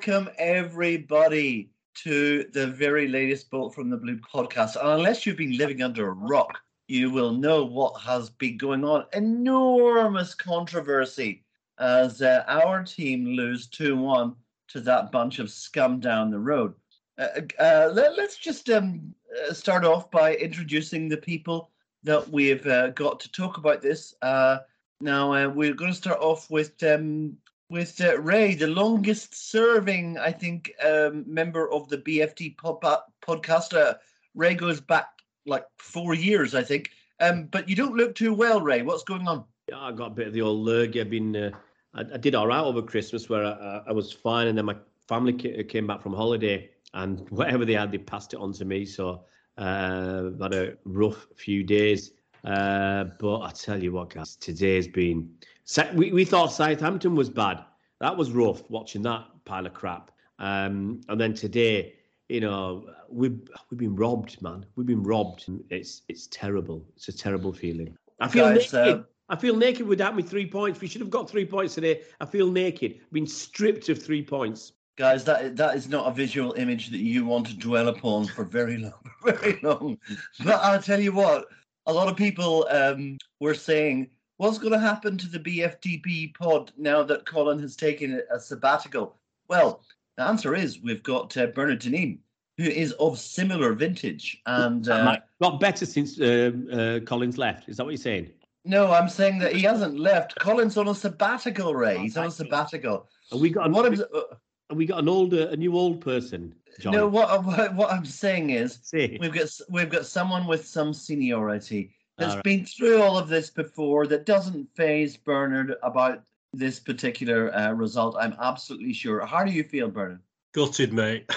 Welcome, everybody, to the very latest Bolt from the Blue podcast. And unless you've been living under a rock, you will know what has been going on. Enormous controversy as uh, our team lose 2 1 to that bunch of scum down the road. Uh, uh, let, us just um, uh, start off by introducing the people that we've uh, got to talk about this. Uh, now, we're going to start off with um, with uh, Ray, the longest serving, I think, um, member of the BFT pod- podcast. Uh, Ray goes back like four years, I think. Um, but you don't look too well, Ray. What's going on? Yeah, I got a bit of the old lurg. I've been, uh, I, I, did all right over Christmas where I, I, was fine. And then my family came back from holiday and whatever they had, they passed it on to me. So uh, had a rough few days. Uh, but I tell you what, guys, today's been. We, we thought Southampton was bad. That was rough watching that pile of crap. Um, and then today, you know, we've we've been robbed, man. We've been robbed. It's it's terrible. It's a terrible feeling. I feel Guys, naked. Uh, I feel naked without me three points. We should have got three points today. I feel naked. I've been stripped of three points. Guys, that that is not a visual image that you want to dwell upon for very long, very long. But I'll tell you what, a lot of people um, were saying, what's going to happen to the BFTB pod now that Colin has taken a sabbatical? Well, the answer is we've got uh, Bernard Dineen, who is of similar vintage and uh, got better since uh, uh, Colin's left. Is that what you're saying? No, I'm saying that he hasn't left. Colin's on a sabbatical, Ray. He's on a sabbatical. And we got what I'm, and we got an older, a new old person John. No, what, what, what I'm saying is See. we've got we've got someone with some seniority that's right. been through all of this before that doesn't phase Bernard about this particular uh, result. I'm absolutely sure. How do you feel, Bernard? Gutted, mate.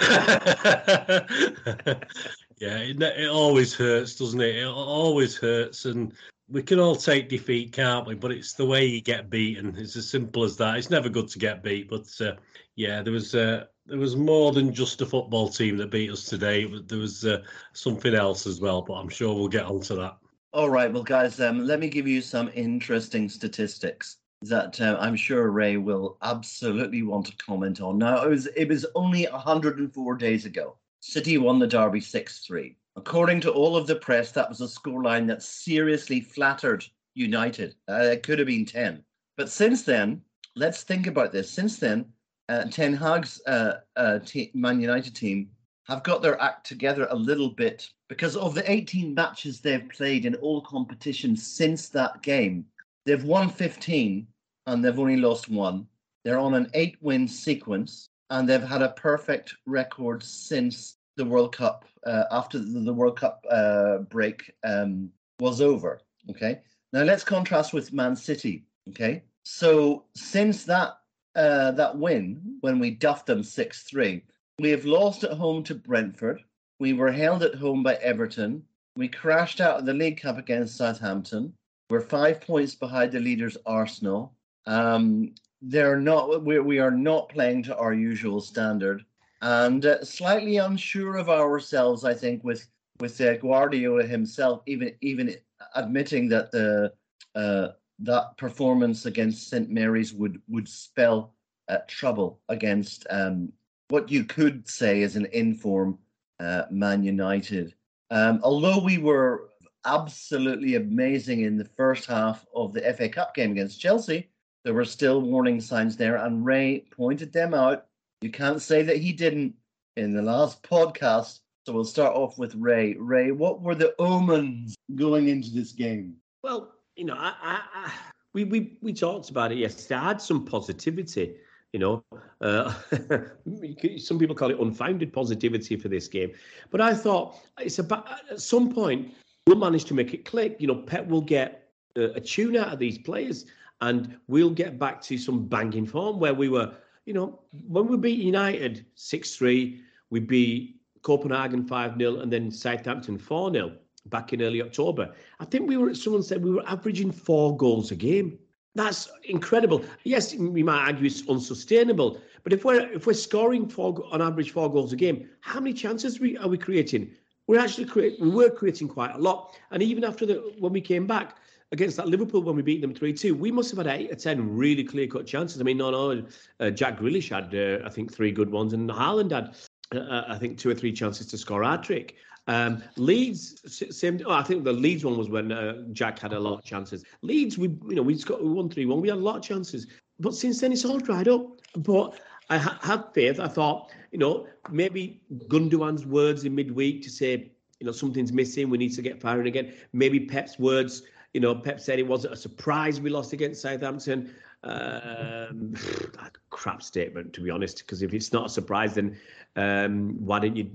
yeah, it, it always hurts, doesn't it? It always hurts, and we can all take defeat, can't we? But it's the way you get beaten. It's as simple as that. It's never good to get beat, but uh, yeah, there was uh, there was more than just a football team that beat us today. There was uh, something else as well, but I'm sure we'll get onto that. All right, well, guys, um, let me give you some interesting statistics that uh, I'm sure Ray will absolutely want to comment on. Now, it was it was only 104 days ago. City won the derby 6-3. According to all of the press, that was a scoreline that seriously flattered United. Uh, it could have been 10. But since then, let's think about this. Since then, uh, Ten Hag's uh, uh, Man United team have got their act together a little bit because of the 18 matches they've played in all competitions since that game. They've won 15 and they've only lost one. They're on an eight win sequence and they've had a perfect record since the World Cup, uh, after the World Cup uh, break um, was over. Okay. Now let's contrast with Man City. Okay. So since that uh, that win when we duffed them 6 3. We have lost at home to Brentford. We were held at home by Everton. We crashed out of the League Cup against Southampton. We're five points behind the leaders, Arsenal. Um, they're not. We're, we are not playing to our usual standard, and uh, slightly unsure of ourselves. I think with with uh, Guardiola himself, even even admitting that the uh, that performance against St Mary's would would spell uh, trouble against um, what you could say is an inform uh, Man United. Um, although we were absolutely amazing in the first half of the FA Cup game against Chelsea, there were still warning signs there, and Ray pointed them out. You can't say that he didn't in the last podcast. So we'll start off with Ray. Ray, what were the omens going into this game? Well, you know, I, I, I, we, we, we talked about it yesterday. I had some positivity, you know. Uh, some people call it unfounded positivity for this game. But I thought it's about, at some point, we'll manage to make it click. You know, Pep will get a, a tune out of these players and we'll get back to some banging form where we were, you know, when we beat United 6 3, we beat Copenhagen 5 0 and then Southampton 4 0 back in early October. I think we were, someone said we were averaging four goals a game. That's incredible. Yes, we might argue it's unsustainable, but if we're if we're scoring four on average four goals a game, how many chances are we creating? We're actually create, we were creating quite a lot, and even after the when we came back, against that Liverpool when we beat them 3 2, we must have had eight or 10 really clear cut chances. I mean, no, no, uh, Jack Grealish had, uh, I think, three good ones, and Haaland had, uh, uh I think, two or three chances to score a trick. Um, Leeds, same. Oh, I think the Leeds one was when uh, Jack had a lot of chances. Leeds, we you know we got we won three one. We had a lot of chances, but since then it's all dried up. But I ha- had faith. I thought you know maybe Gundogan's words in midweek to say you know something's missing. We need to get firing again. Maybe Pep's words. You know, Pep said it wasn't a surprise we lost against Southampton. Um, crap statement to be honest. Because if it's not a surprise, then um, why don't you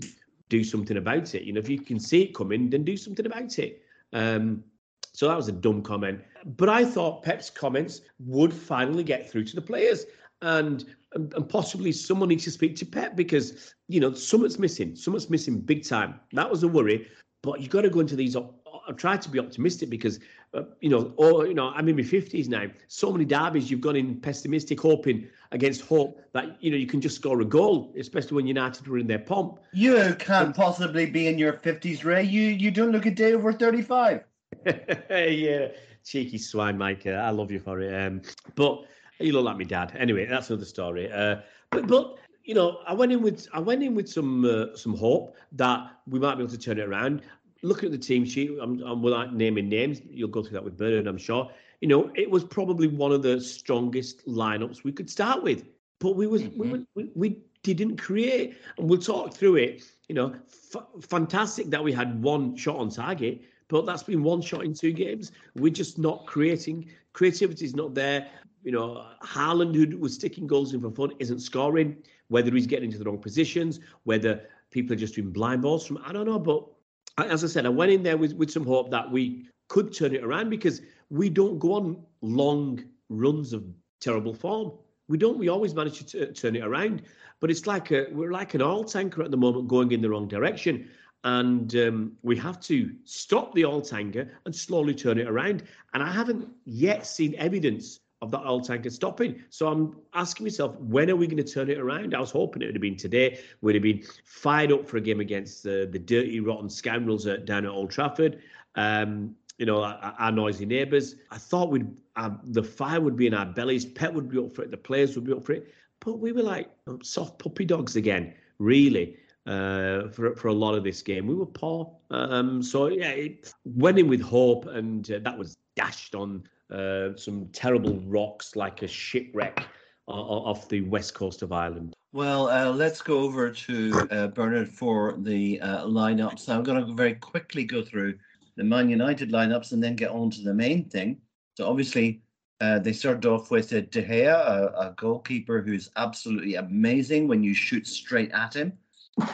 do something about it. You know, if you can see it coming, then do something about it. Um, so that was a dumb comment. But I thought Pep's comments would finally get through to the players. And, and, possibly someone needs to speak to Pep because, you know, something's missing. Something's missing big time. That was a worry. But you've got to go into these I try to be optimistic because, uh, you know, or you know, I'm in my fifties now. So many derbies you've gone in pessimistic, hoping against hope that you know you can just score a goal, especially when United were in their pomp. You can't possibly be in your fifties, Ray. You you don't look a day over thirty-five. yeah, cheeky swine, Mike. Uh, I love you for it. Um, but you look like my dad. Anyway, that's another story. Uh, but but you know, I went in with I went in with some uh, some hope that we might be able to turn it around looking at the team sheet, I'm, I'm without naming names, you'll go through that with Bernard, I'm sure. You know, it was probably one of the strongest lineups we could start with, but we was mm-hmm. we, we, didn't create, and we'll talk through it. You know, f- fantastic that we had one shot on target, but that's been one shot in two games. We're just not creating. Creativity is not there. You know, Haaland, who was sticking goals in for fun, isn't scoring. Whether he's getting into the wrong positions, whether people are just doing blind balls from, I don't know, but as I said, I went in there with, with some hope that we could turn it around because we don't go on long runs of terrible form. We don't. We always manage to t- turn it around, but it's like a we're like an oil tanker at the moment going in the wrong direction, and um, we have to stop the oil tanker and slowly turn it around. And I haven't yet seen evidence of that oil tanker stopping. So I'm asking myself, when are we going to turn it around? I was hoping it would have been today. We'd have been fired up for a game against the, the dirty, rotten scoundrels at, down at Old Trafford. Um, you know, our, our, noisy neighbours. I thought we'd uh, the fire would be in our bellies. Pep would be up for it. The players would be up for it. But we were like soft puppy dogs again, really. Uh, for for a lot of this game, we were poor. Um, so yeah, it went in with hope, and uh, that was dashed on uh, some terrible rocks like a shipwreck off the west coast of Ireland. Well, uh, let's go over to uh, Bernard for the uh, lineups. I'm going to very quickly go through the Man United lineups and then get on to the main thing. So, obviously, uh, they started off with De Gea, a, a, goalkeeper who's absolutely amazing when you shoot straight at him.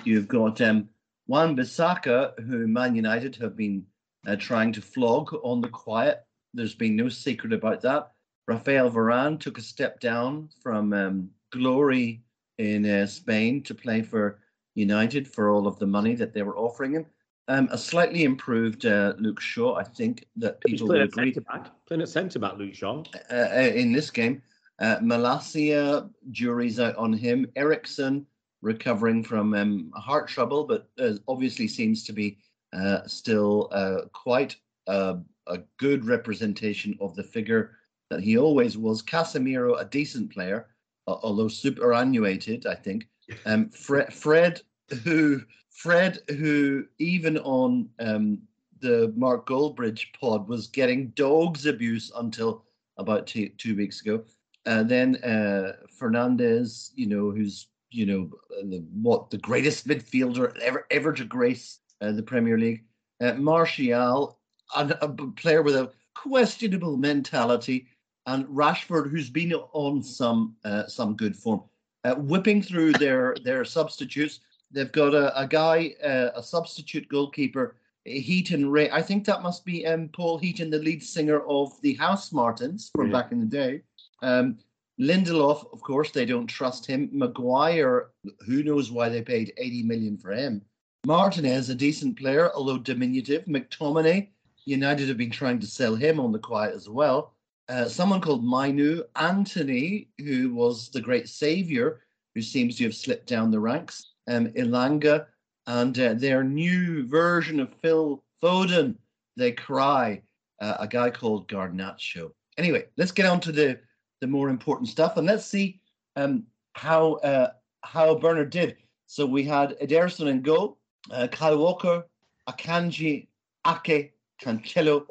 You've got um, Wan Bissaka, who Man United have been uh, trying to flog on the quiet there's been no secret about that. Rafael Varane took a step down from um, glory in uh, Spain to play for United for all of the money that they were offering him. Um, a slightly improved uh, Luke Shaw, I think that people will agree. Back, playing at centre back, Luke Shaw. Uh, uh, in this game, uh, Malacia, jury's out on him. Eriksen recovering from um, heart trouble, but uh, obviously seems to be uh, still uh, quite uh, a good representation of the figure that he always was. Casemiro, a decent player, uh, although superannuated, I think. Um, Fred, Fred, who Fred, who even on um, the Mark Goldbridge pod was getting dogs abuse until about two, two weeks ago. Uh, then uh, Fernandes, you know, who's you know the, what the greatest midfielder ever ever to grace uh, the Premier League. Uh, Martial, a, a player with a questionable mentality, and Rashford, who's been on some uh, some good form, uh, whipping through their their substitutes. They've got a, a guy, uh, a substitute goalkeeper, Heaton Ray. I think that must be um, Paul Heaton, the lead singer of the Housemartins from yeah. back in the day. Um, Lindelof, of course, they don't trust him. Maguire, who knows why they paid 80 million for him. Martinez, a decent player, although diminutive. McTominay, United have been trying to sell him on the quiet as well. Uh, someone called Mainoo Antony, who was the great savior, who seems to have slipped down the ranks. Um, Elanga and uh, their new version of Phil Foden. They cry. uh, a guy called Garnacho. Anyway, let's get on to the the more important stuff, and let's see um, how uh, how Bernard did. So we had Ederson and goal, uh, Kyle Walker, Akanji, Ake, Cancelo,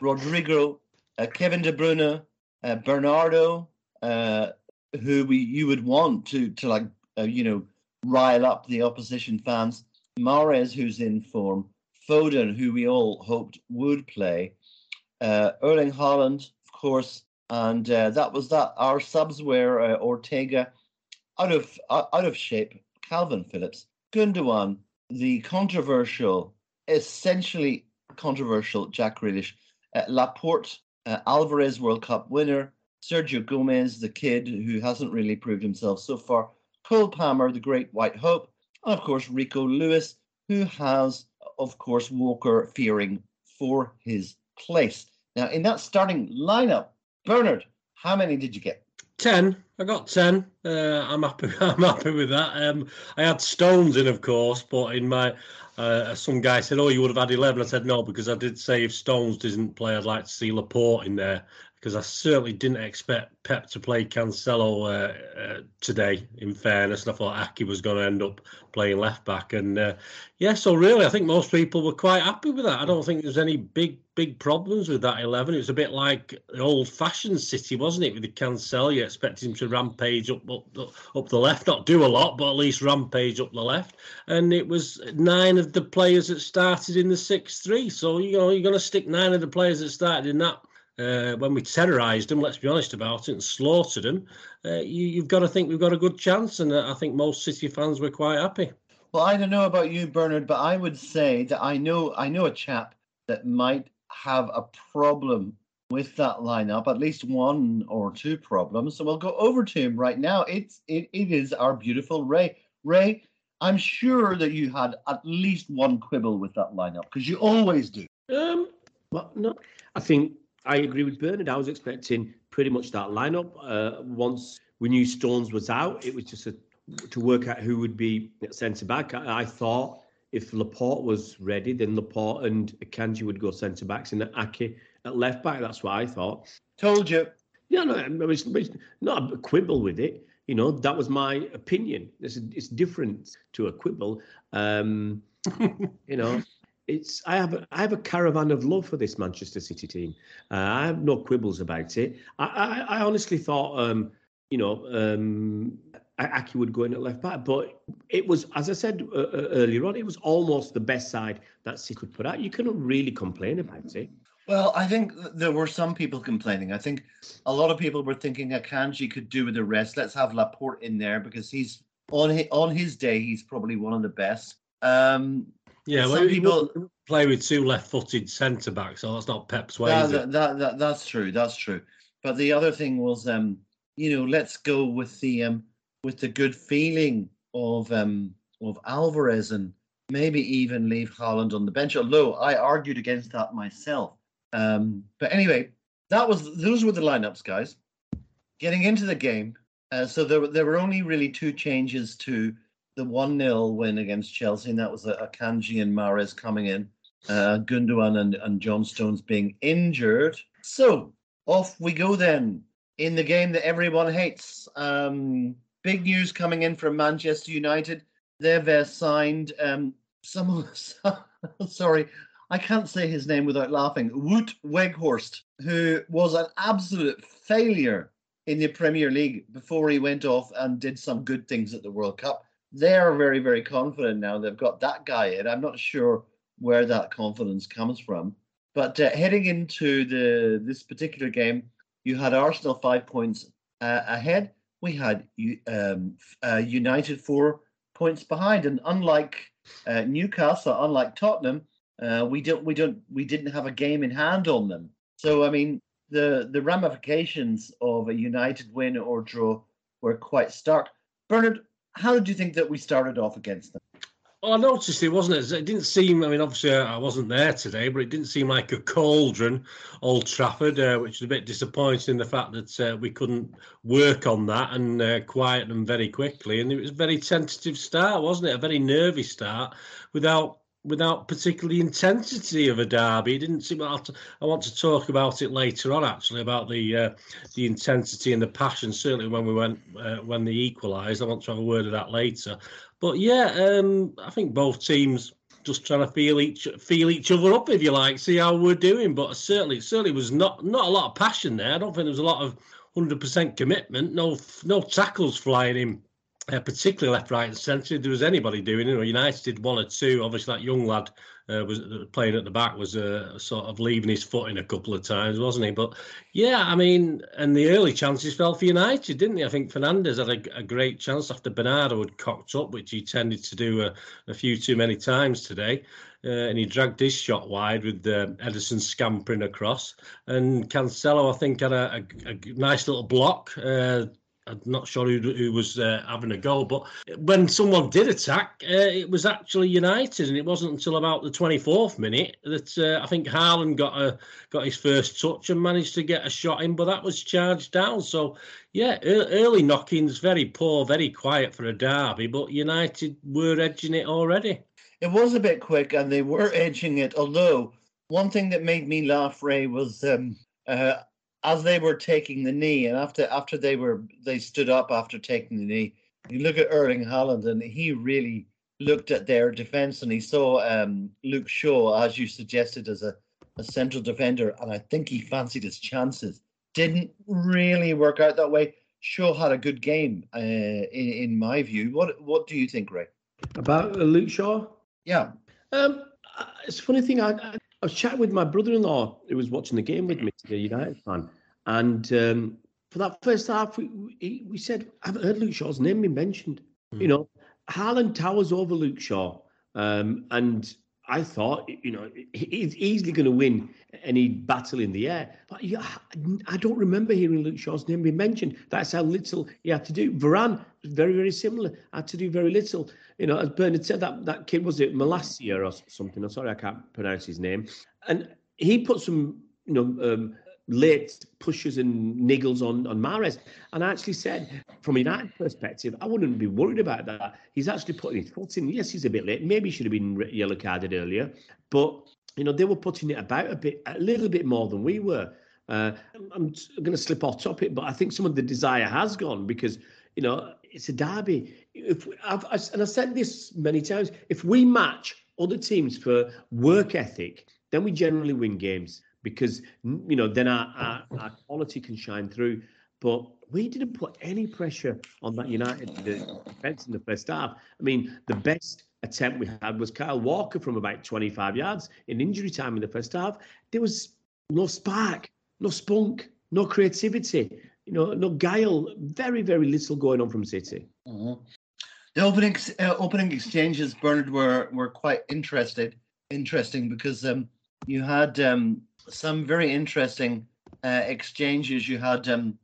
Rodrigo, uh, Kevin De Bruyne, uh, Bernardo, uh, who we you would want to to like uh, you know rile up the opposition fans. Mahrez, who's in form, Foden, who we all hoped would play, uh, Erling Haaland, of course, and uh, that was that. Our subs were Ortega, out of out of shape, Kalvin Phillips, Gundogan, the controversial, essentially controversial Jack Grealish, uh, Laporte, uh, Alvarez World Cup winner, Sergio Gomez, the kid who hasn't really proved himself so far, Cole Palmer, the great white hope, and of course Rico Lewis, who has, of course, Walker fearing for his place. Now, in that starting lineup, Bernard, how many did you get? Ten. I got ten. Uh, I'm happy. I'm happy with that. Um, I had Stones in, of course, but in my uh, some guy said, "Oh, you would have had 11. I said no because I did say if Stones doesn't play, I'd like to see Laporte in there because I certainly didn't expect Pep to play Cancelo uh, uh, today. In fairness, and I thought Ake was going to end up playing left back, and uh, yeah, so really, I think most people were quite happy with that. I don't think there's any big big problems with that eleven. It was a bit like the old-fashioned City, wasn't it, with the Cancelo? You expected him to rampage up, up up the left, not do a lot, but at least rampage up the left. And it was nine of the players that started in the six-three. So you know you're going to stick nine of the players that started in that uh, when we terrorised them, let's be honest about it, and slaughtered them, uh, you, have got to think we've got a good chance. And uh, I think most City fans were quite happy. Well, I don't know about you, Bernard, but I would say that I know I know a chap that might have a problem with that lineup, at least one or two problems. So we'll go over to him right now. It's it, it is our beautiful Ray. Ray, I'm sure that you had at least one quibble with that lineup because you always do. Um, well, no, I think I agree with Bernard. I was expecting pretty much that lineup. Uh, once we knew Stones was out, it was just a, to work out who would be at centre back. I, I, thought if Laporte was ready, then Laporte and Akanji would go centre backs and Ake at left back. That's what I thought. Told you. Yeah, no, it's, it's not a quibble with it. You know, that was my opinion. It's, it's different to a quibble. Um, you know, it's I have a, I have a caravan of love for this Manchester City team. Uh, I have no quibbles about it. I I, I honestly thought um, you know um, Ake would go in at left back, but it was as I said uh, uh, earlier on, it was almost the best side that City could put out. You couldn't really complain about it. Well, I think there were some people complaining. I think a lot of people were thinking Akanji could do with the rest. Let's have Laporte in there because he's on his, on his day. He's probably one of the best. Um, yeah, well, people play with two left-footed centre backs, so that's not Pep's way. That, that, that, that, that's true. That's true. But the other thing was, um, you know, let's go with the um, with the good feeling of um, of Alvarez and maybe even leave Haaland on the bench. Although I argued against that myself. Um, but anyway, that was those were the lineups, guys. Getting into the game, uh, so there there were only really two changes to the 1 0 win against Chelsea, and that was Akanji and Mahrez coming in, uh, Gundogan and, and John Stones being injured. So off we go then in the game that everyone hates. Um, big news coming in from Manchester United. They've uh, signed um, someone, sorry, I can't say his name without laughing. Wout Weghorst, who was an absolute failure in the Premier League before he went off and did some good things at the World Cup they're very, very confident now. They've got that guy in. I'm not sure where that confidence comes from. But uh, heading into the this particular game, you had Arsenal five points uh, ahead. We had um, uh, United four points behind, and unlike uh, Newcastle, unlike Tottenham, uh, we don't we don't we didn't have a game in hand on them. So I mean, the the ramifications of a United win or draw were quite stark. Bernard, how did you think that we started off against them? Well, I noticed it wasn't it. It didn't seem. I mean, obviously, I wasn't there today, but it didn't seem like a cauldron, Old Trafford, uh, which is a bit disappointing in the fact that uh, we couldn't work on that and uh, quiet them very quickly. And it was a very tentative start, wasn't it? A very nervy start without without particularly intensity of a derby. Didn't seem. I want to talk about it later on, actually, about the uh, the intensity and the passion. Certainly, when we went uh, when they equalised, I want to have a word of that later. But yeah, um, I think both teams just trying to feel each feel each other up, if you like, see how we're doing. But certainly, certainly was not not a lot of passion there. I don't think there was a lot of hundred percent commitment. No no tackles flying in uh, particularly left, right, and centre. There was anybody doing it, or United did one or two. Obviously, that young lad uh, was uh, playing at the back was uh, sort of leaving his foot in a couple of times, wasn't he? But yeah, I mean, and the early chances fell for United, didn't they? I think Fernandes had a, a great chance after Bernardo had cocked up, which he tended to do a, a few too many times today. Uh, and he dragged his shot wide with uh, Ederson scampering across. And Cancelo, I think, had a, a, a nice little block. Uh, I'm not sure who, who was uh, having a go, but when someone did attack, uh, it was actually United, and it wasn't until about the 24th minute that uh, I think Haaland got a got his first touch and managed to get a shot in, but that was charged down. So yeah, early knockings, very poor, very quiet for a derby, but United were edging it already. It was a bit quick, and they were edging it. Although one thing that made me laugh, Ray, was um, uh, as they were taking the knee, and after after they were they stood up after taking the knee, you look at Erling Haaland, and he really looked at their defense, and he saw um, Luke Shaw, as you suggested, as a, a central defender, and I think he fancied his chances. Didn't really work out that way. Shaw had a good game, uh, in, in my view. What what do you think, Ray? About uh, Luke Shaw? Yeah. Um, uh, it's a funny thing. I, I I was chatting with my brother-in-law who was watching the game with me, a United fan, and um, for that first half, we, we, we said, I haven't heard Luke Shaw's name be mentioned." Mm. You know, Haaland towers over Luke Shaw, um, and I thought, you know, he's easily going to win any battle in the air. But yeah, I don't remember hearing Luke Shaw's name be mentioned. That's how little he had to do. Varane, very, very similar, had to do very little. You know, as Bernard said, that, that kid, was it Malacia or something? I'm sorry, I can't pronounce his name. And he put some, you know, um, late pushes and niggles on on Mahrez. And I actually said, from a United perspective, I wouldn't be worried about that. He's actually putting his foot in. Yes, he's a bit late. Maybe he should have been yellow carded earlier, but you know they were putting it about a bit, a little bit more than we were. Uh, I'm going to slip off topic, but I think some of the desire has gone because you know it's a derby. If I've, and I've said this many times, if we match other teams for work ethic, then we generally win games because you know then our, our, our quality can shine through. But we didn't put any pressure on that United defence in the first half. I mean, the best attempt we had was Kyle Walker from about 25 yards in injury time in the first half. There was no spark, no spunk, no creativity, you know, no guile. Very, very little going on from City. Mm-hmm. The opening uh, opening exchanges, Bernard, were were quite interested, interesting because um, you had um, some very interesting uh, exchanges. You had um,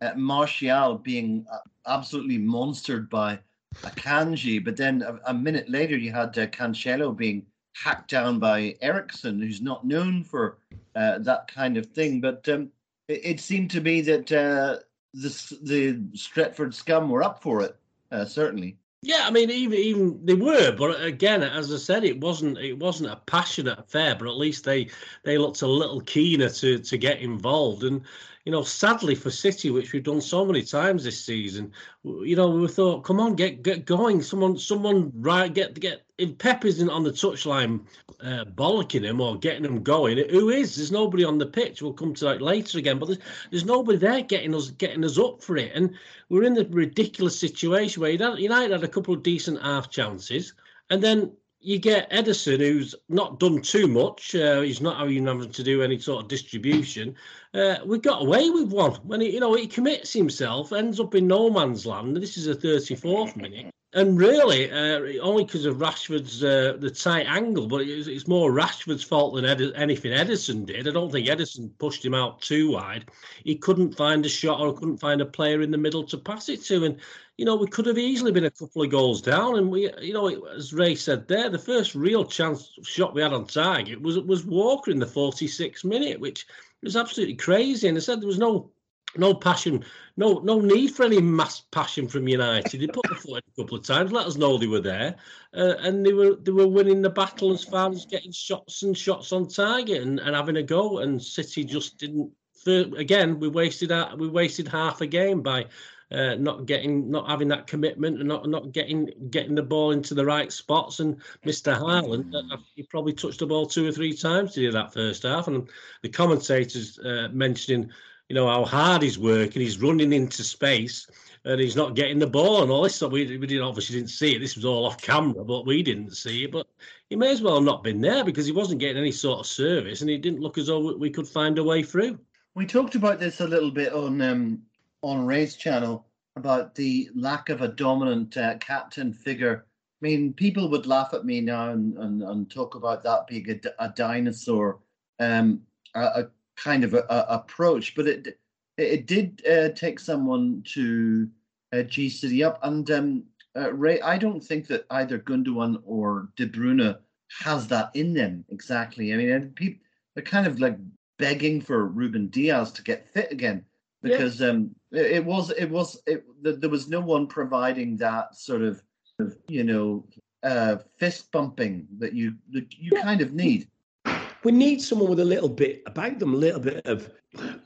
uh, Martial being uh, absolutely monstered by Akanji, but then a, a, minute later you had uh, Cancelo being hacked down by Eriksen, who's not known for uh, that kind of thing. But um, it, it, seemed to be that uh, the the Stretford scum were up for it, uh, certainly. Yeah, I mean, even even they were, but again, as I said, it wasn't it wasn't a passionate affair. But at least they they looked a little keener to to get involved. And you know, sadly for City, which we've done so many times this season, you know, we thought, come on, get get going. Someone, someone, right, get get. If Pep isn't on the touchline, uh, bollocking him or getting him going, who is? There's nobody on the pitch. We'll come to that later again, but there's, there's nobody there getting us getting us up for it. And we're in the ridiculous situation where United had a couple of decent half chances, and then you get Ederson, who's not done too much. Uh, he's not having to do any sort of distribution. Uh, we got away with one when he, you know, he commits himself, ends up in no man's land. This is a 34th minute, and really, uh, only because of Rashford's uh, the tight angle, but it's, it's more Rashford's fault than Ed- anything Ederson did. I don't think Ederson pushed him out too wide. He couldn't find a shot or couldn't find a player in the middle to pass it to, and you know we could have easily been a couple of goals down. And we, you know, as Ray said there, the first real chance shot we had on target was was Walker in the 46th minute, which was absolutely crazy. And I said there was no no passion, no no need for any mass passion from United. They put the foot in a couple of times, let us know they were there, uh, and they were they were winning the battle as far as getting shots and shots on target and, and having a go. And City just didn't. Again, we wasted we wasted half a game by uh, not getting, not having that commitment, and not not getting getting the ball into the right spots. And Mr. Haaland, uh, he probably touched the ball two or three times to do that first half. And the commentators uh, mentioning you know how hard he's working. He's running into space and he's not getting the ball and all this stuff. We, we didn't obviously didn't see it. This was all off camera, but we didn't see it. But he may as well have not been there because he wasn't getting any sort of service and it didn't look as though we could find a way through. We talked about this a little bit on um, on Ray's channel about the lack of a dominant uh, captain figure. I mean, people would laugh at me now and, and, and talk about that being a, a dinosaur. Um, a, a kind of a, a approach, but it it did uh, take someone to uh, G City up. And um, uh, Ray, I don't think that either Gundogan or De Bruyne has that in them exactly. I mean, people they're kind of like begging for Ruben Dias to get fit again because yeah. um, it, it, was it was it, there was no one providing that sort of you know uh, fist bumping that you that you yeah. kind of need we need someone with a little bit about them, a little bit of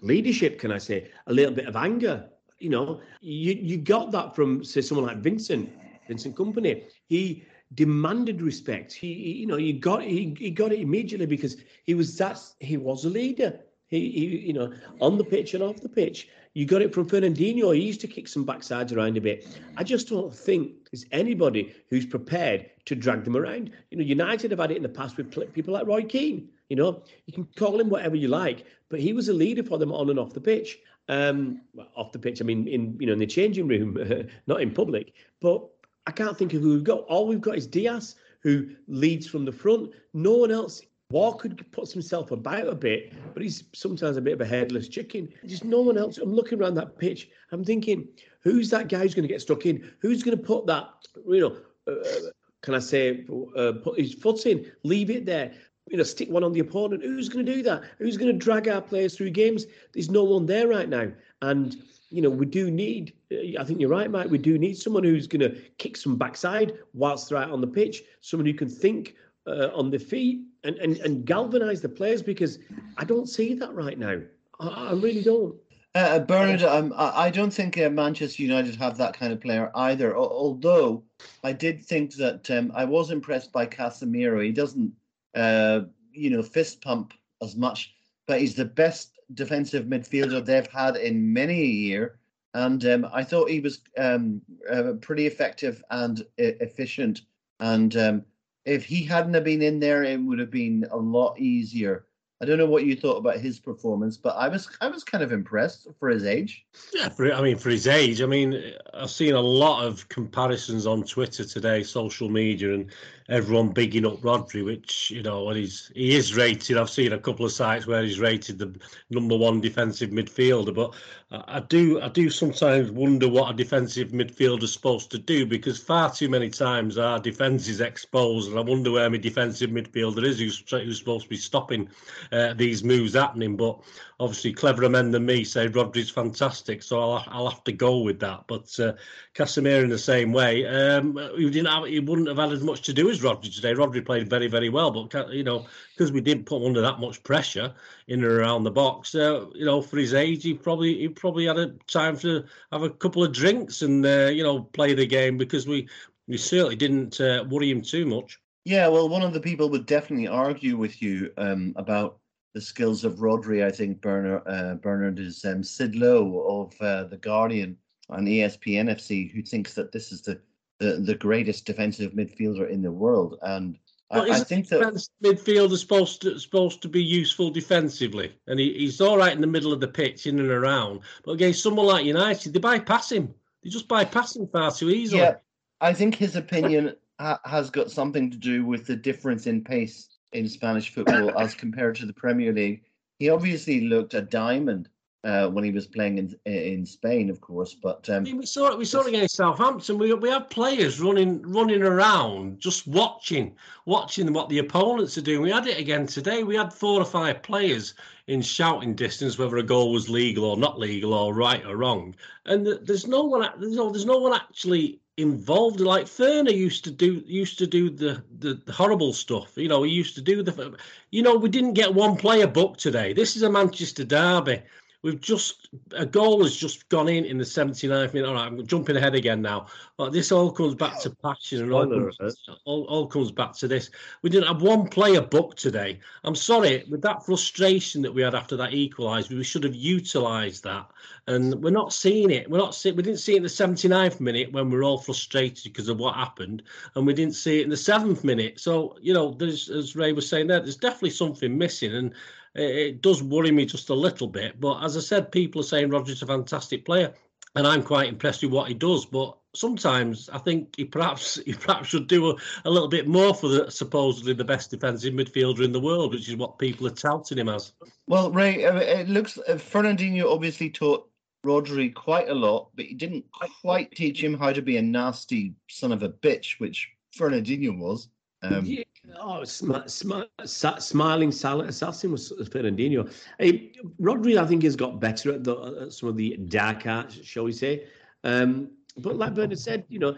leadership, can I say, a little bit of anger. You know, you you got that from say someone like Vincent, Vincent Kompany. He demanded respect. He, he you know, you got he, he got it immediately because he was that he was a leader. He, he, you know, on the pitch and off the pitch. You got it from Fernandinho. He used to kick some backsides around a bit. I just don't think there's anybody who's prepared to drag them around. You know, United have had it in the past with people like Roy Keane. You know, you can call him whatever you like, but he was a leader for them on and off the pitch. Um, well, off the pitch, I mean, in you know, in the changing room, not in public. But I can't think of who we've got. All we've got is Dias, who leads from the front. No one else. Walker puts himself about a bit, but he's sometimes a bit of a headless chicken. Just no one else. I'm looking around that pitch. I'm thinking, who's that guy who's going to get stuck in? Who's going to put that, you know, uh, can I say, uh, put his foot in, leave it there? You know, stick one on the opponent. Who's going to do that? Who's going to drag our players through games? There's no one there right now. And, you know, we do need, uh, I think you're right, Mike, we do need someone who's going to kick some backside whilst they're out on the pitch, someone who can think uh, on the feet and, and, and galvanise the players because I don't see that right now. I, I really don't. Uh, Bernard, um, I don't think uh, Manchester United have that kind of player either. Although I did think that um, I was impressed by Casemiro. He doesn't uh, you know, fist pump as much, but he's the best defensive midfielder they've had in many a year. And um, I thought he was um, uh, pretty effective and uh, efficient. And um, if he hadn't have been in there, it would have been a lot easier I don't know what you thought about his performance, but I was I was kind of impressed for his age. Yeah, for I mean for his age, I mean I've seen a lot of comparisons on Twitter today, social media, and everyone bigging up Rodri, which you know, and he's he is rated. I've seen a couple of sites where he's rated the number one defensive midfielder, but I do I do sometimes wonder what a defensive midfielder is supposed to do because far too many times our defence is exposed, and I wonder where my defensive midfielder is who's, who's supposed to be stopping uh, these moves happening. But obviously, cleverer men than me say Rodri's fantastic, so I'll, I'll have to go with that. But uh, Casemiro in the same way, um, he didn't have, he wouldn't have had as much to do as Rodri today. Rodri played very very well, but you know because we didn't put him under that much pressure in and around the box, uh, you know, for his age, he probably he probably had a time to have a couple of drinks and uh, you know play the game because we we certainly didn't uh, worry him too much. Yeah, well, one of the people would definitely argue with you um, about the skills of Rodri. I think Bernard, uh, Bernard is um, Sid Lowe of uh, the Guardian on ESPN FC, who thinks that this is the, the the greatest defensive midfielder in the world. And I, I think that midfielder supposed to supposed to be useful defensively, and he, he's all right in the middle of the pitch, in and around. But against someone like United, they bypass him. They just bypass him far too easily. Yeah, I think his opinion ha- has got something to do with the difference in pace in Spanish football as compared to the Premier League. He obviously looked a diamond uh, when he was playing in in Spain, of course. But um, I mean, we saw it. We saw it against Southampton. We we have players running running around, just watching, watching what the opponents are doing. We had it again today. We had four or five players in shouting distance whether a goal was legal or not legal or right or wrong. And there's no one. There's no. There's no one actually involved. Like Ferner used to do. Used to do the, the the horrible stuff. You know, he used to do the. You know, we didn't get one player booked today. This is a Manchester derby. We've just a goal has just gone in in the 79th minute. All right, I'm jumping ahead again now. But this all comes back to passion and all comes, all, all comes back to this. We didn't have one player booked today. I'm sorry, with that frustration that we had after that equalised, we should have utilised that. And we're not seeing it. We're not see, we didn't see it in the 79th minute when we are all frustrated because of what happened, and we didn't see it in the seventh minute. So you know, there's as Ray was saying there, there's definitely something missing. And it does worry me just a little bit. But as I said, people are saying Rodri's a fantastic player, and I'm quite impressed with what he does. But sometimes I think he perhaps he perhaps should do a, a little bit more for the supposedly the best defensive midfielder in the world, which is what people are touting him as. Well, Ray, uh, it looks uh, Fernandinho obviously taught Rodri quite a lot, but he didn't quite teach him how to be a nasty son of a bitch, which Fernandinho was. Um, yeah. Oh, sm- sm- smiling silent assassin was Fernandinho. Hey, Rodri, I think, has got better at, the, at some of the dark arts, shall we say. Um, but like Bernard said, you know,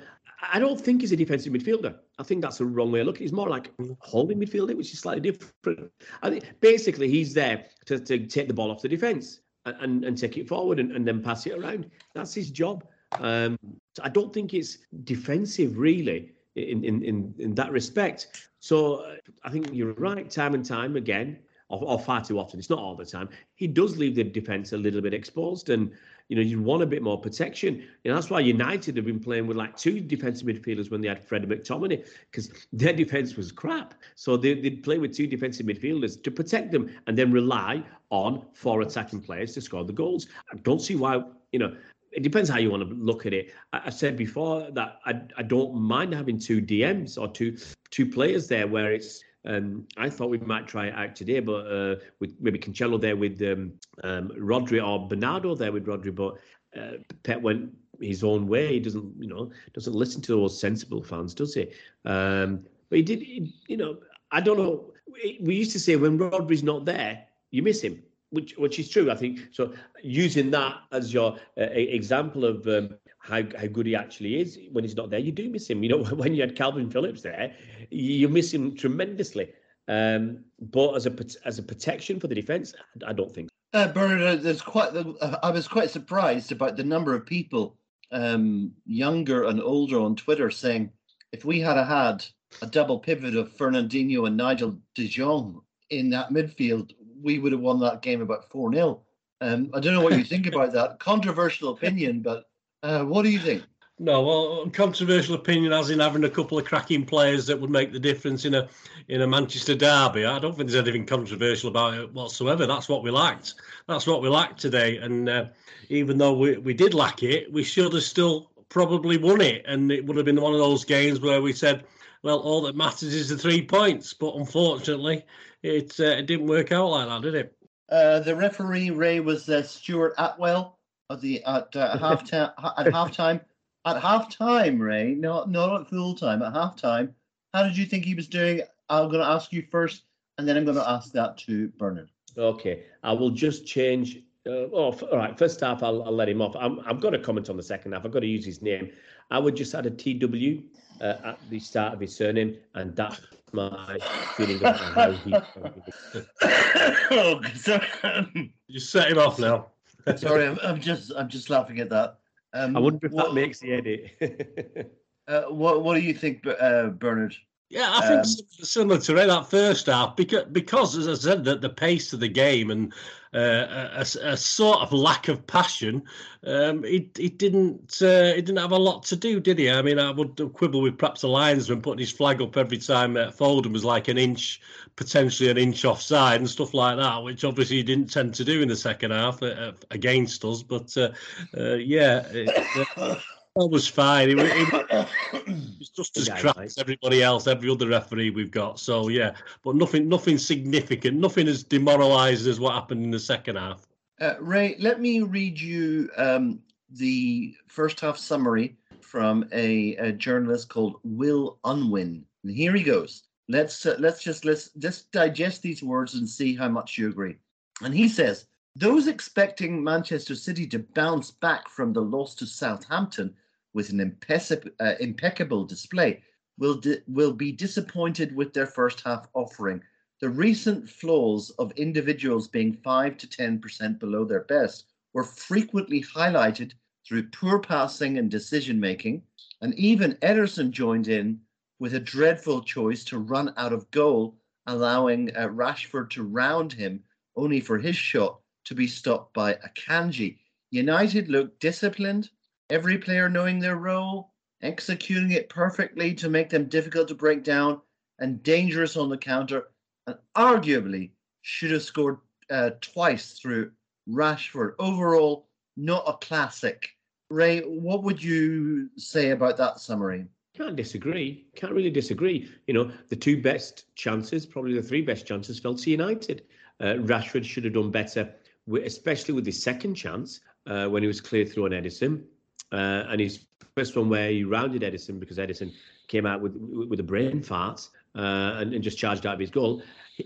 I don't think he's a defensive midfielder. I think that's a wrong way of looking. He's more like holding midfielder, which is slightly different. I think basically he's there to, to take the ball off the defence and, and, and, take it forward and, and then pass it around. That's his job. Um, so I don't think it's defensive really in, in, in, in that respect. So uh, I think you're right, time and time again, or, or, far too often. It's not all the time. He does leave the defence a little bit exposed, and you know you want a bit more protection. And that's why United have been playing with like two defensive midfielders when they had Fred McTominay, because their defence was crap. So they, they'd play with two defensive midfielders to protect them, and then rely on four attacking players to score the goals. I don't see why you know it depends how you want to look at it. I, I said before that I, I don't mind having two DMs or two two players there where it's um, I thought we might try it out today, but uh, with maybe Cancelo there with um, um, Rodri or Bernardo there with Rodri, but uh, Pep went his own way. He doesn't, you know, doesn't listen to those sensible fans, does he? Um, but he did, he, you know, I don't know. We used to say when Rodri's not there, you miss him which which is true, I think. So using that as your uh, example of um, how how good he actually is when he's not there, you do miss him. You know, when you had Kalvin Phillips there, you miss him tremendously. Um, but as a as a protection for the defence, I don't think. Uh, Bernard, uh, there's quite. Uh, I was quite surprised about the number of people, um, younger and older, on Twitter saying if we had had a double pivot of Fernandinho and Nigel De Jong in that midfield, we would have won that game about 4 0. Um, I don't know what you think about that. Controversial opinion, but uh, what do you think? No, well, controversial opinion as in having a couple of cracking players that would make the difference in a in a Manchester derby. I don't think there's anything controversial about it whatsoever. That's what we lacked. That's what we lacked today. And uh, even though we, we did lack it, we should have still probably won it. And it would have been one of those games where we said, well, all that matters is the three points. But unfortunately, it, uh, it didn't work out like that, did it? Uh, the referee Ray was uh, Stuart Atwell at the at uh, half time at half time at half time. Ray, not not at full time. At half time, how did you think he was doing? I'm going to ask you first, and then I'm going to ask that to Bernard. Okay, I will just change. Uh, oh, all right. First half, I'll, I'll let him off. i have got a comment on the second half. I've got to use his name. I would just add a TW uh, at the start of his surname, and that's my feeling about how he. oh, sorry. You set him off now. sorry, I'm, I'm, just I'm just laughing at that. Um, I wonder if what, that makes the edit. uh, what What do you think, uh, Bernard? Yeah, I think um, similar to that first half because because as I said that the pace of the game and uh, a, a, sort of lack of passion, um, he, he didn't uh, he didn't have a lot to do, did he? I mean, I would quibble with perhaps the linesman putting his flag up every time uh, Foden was like an inch, potentially an inch offside and stuff like that, which obviously he didn't tend to do in the second half uh, against us. But uh, uh, yeah. It, that was fine. It, it, it was just as crap as everybody else, every other referee we've got. So yeah, but nothing, nothing significant, nothing as demoralised as what happened in the second half. Uh, Ray, let me read you um, the first half summary from a, a, journalist called Will Unwin. And here he goes. Let's uh, let's just let's just digest these words and see how much you agree. And he says, those expecting Manchester City to bounce back from the loss to Southampton with an uh, impeccable display will di- will be disappointed with their first half offering. The recent flaws of individuals being 5 to 10% below their best were frequently highlighted through poor passing and decision making, and even Ederson joined in with a dreadful choice to run out of goal, allowing uh, Rashford to round him, only for his shot to be stopped by Akanji. United looked disciplined, every player knowing their role, executing it perfectly to make them difficult to break down and dangerous on the counter, and arguably should have scored uh, twice through Rashford. Overall, not a classic. Ray, what would you say about that summary? Can't disagree. Can't really disagree. You know, the two best chances, probably the three best chances, fell to United. Uh, Rashford should have done better, especially with his second chance uh, when he was cleared through on Ederson. Uh, and his first one where he rounded Ederson because Ederson came out with with a brain fart uh, and, and, just charged out of his goal.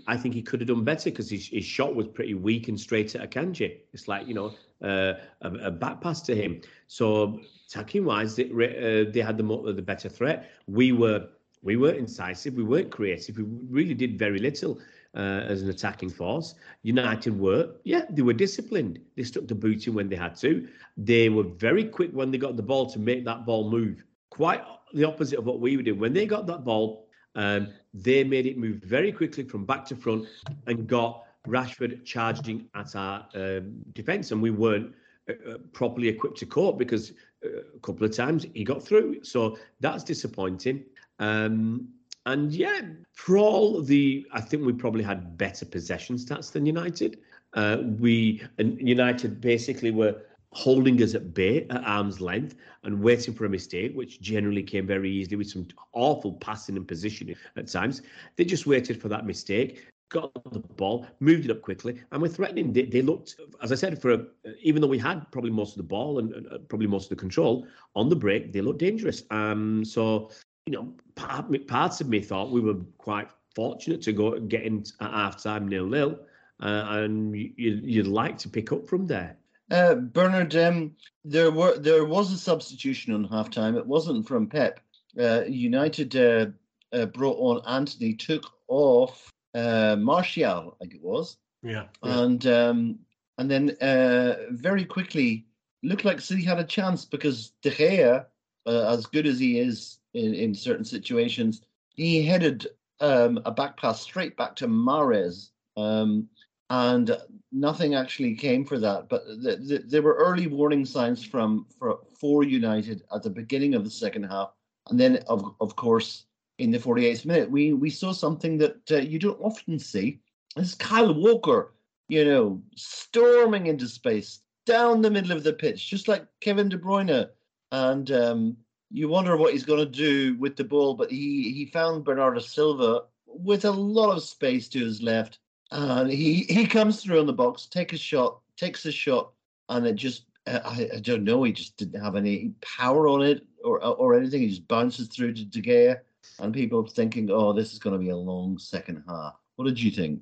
I think he could have done better because his, his shot was pretty weak and straight at Akanji. It's like you know uh, a, a, back pass to him. So attacking wise, they, uh, they had the more, the better threat. We were we weren't incisive. We weren't creative. We really did very little uh, as an attacking force. United were, yeah, they were disciplined. They stuck to booting when they had to. They were very quick when they got the ball to make that ball move. Quite the opposite of what we were doing. When they got that ball, um, they made it move very quickly from back to front and got Rashford charging at our um, defence, and we weren't uh, uh properly equipped to cope because uh, a couple of times he got through. So that's disappointing. Um, and yeah, for all the, I think we probably had better possession stats than United. Uh, we and United basically were holding us at bay at arm's length and waiting for a mistake, which generally came very easily with some awful passing and positioning at times. They just waited for that mistake, got the ball, moved it up quickly, and we're threatening. They, they looked, as I said, for a, even though we had probably most of the ball and, and uh, probably most of the control on the break, they looked dangerous. Um, so you know, part, parts of me thought we were quite fortunate to go get in at half time nil nil, uh, and you, would like to pick up from there. Uh, Bernard, um, there were there was a substitution on half time. It wasn't from Pep. Uh, United uh, uh, brought on Antony, took off uh, Martial, I think it was. Yeah. yeah. And um, and then very quickly looked like City had a chance because De Gea, as good as he is in, in certain situations. He headed um, a back pass straight back to Mahrez, um, and nothing actually came for that. But th- th- there were early warning signs from for, for United at the beginning of the second half, and then of of course in the 48th minute we we saw something that uh, you don't often see. It's Kyle Walker, you know, storming into space down the middle of the pitch, just like Kevin De Bruyne, and um, you wonder what he's going to do with the ball, but he he found Bernardo Silva with a lot of space to his left, and he he comes through on the box, take a shot, takes a shot, and it just I, I don't know, he just didn't have any power on it or or anything. He just bounces through to De Gea, and people thinking, oh, this is going to be a long second half. What did you think?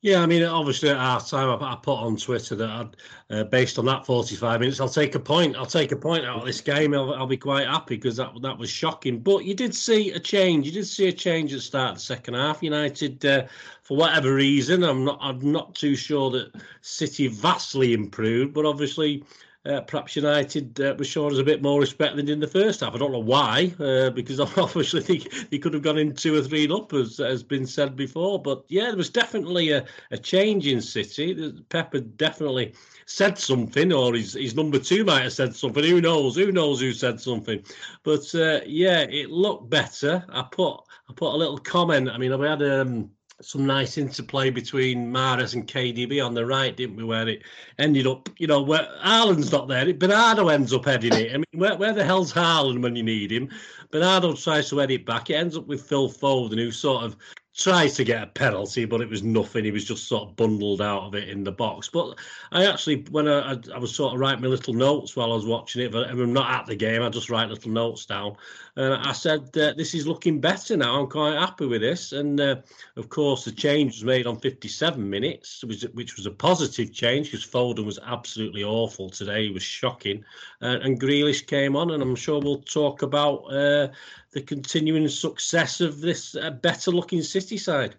Yeah, I mean, obviously at half time, I, put on Twitter that uh, based on that 45 minutes, I'll take a point. I'll take a point out of this game. I'll, I'll be quite happy because that that was shocking. But you did see a change. You did see a change at the start of the second half. United, uh, for whatever reason, I'm not I'm not too sure that City vastly improved, but obviously uh, perhaps United uh, was showing us a bit more respect than in the first half. I don't know why, uh, because I obviously think he could have gone in two or three up, as has been said before. But yeah, there was definitely a, a change in City. Pepper definitely said something, or his, his number two might have said something. Who knows? Who knows who said something? But uh, yeah, it looked better. I put I put a little comment. I mean, we had um, some nice interplay between Mahrez and KDB on the right, didn't we? Where it ended up, you know, where Haaland's not there, Bernardo ends up heading it. I mean, where, where the hell's Haaland when you need him? Bernardo tries to head it back. It ends up with Phil Foden, who sort of tries to get a penalty, but it was nothing. He was just sort of bundled out of it in the box. But I actually, when I, I, I was sort of writing my little notes while I was watching it, but I'm not at the game, I just write little notes down. And I said, uh, this is looking better now. I'm quite happy with this. And uh, of course, the change was made on 57 minutes, which, which was a positive change because Foden was absolutely awful today. He was shocking. Uh, and Grealish came on, and I'm sure we'll talk about uh, the continuing success of this uh, better looking City side.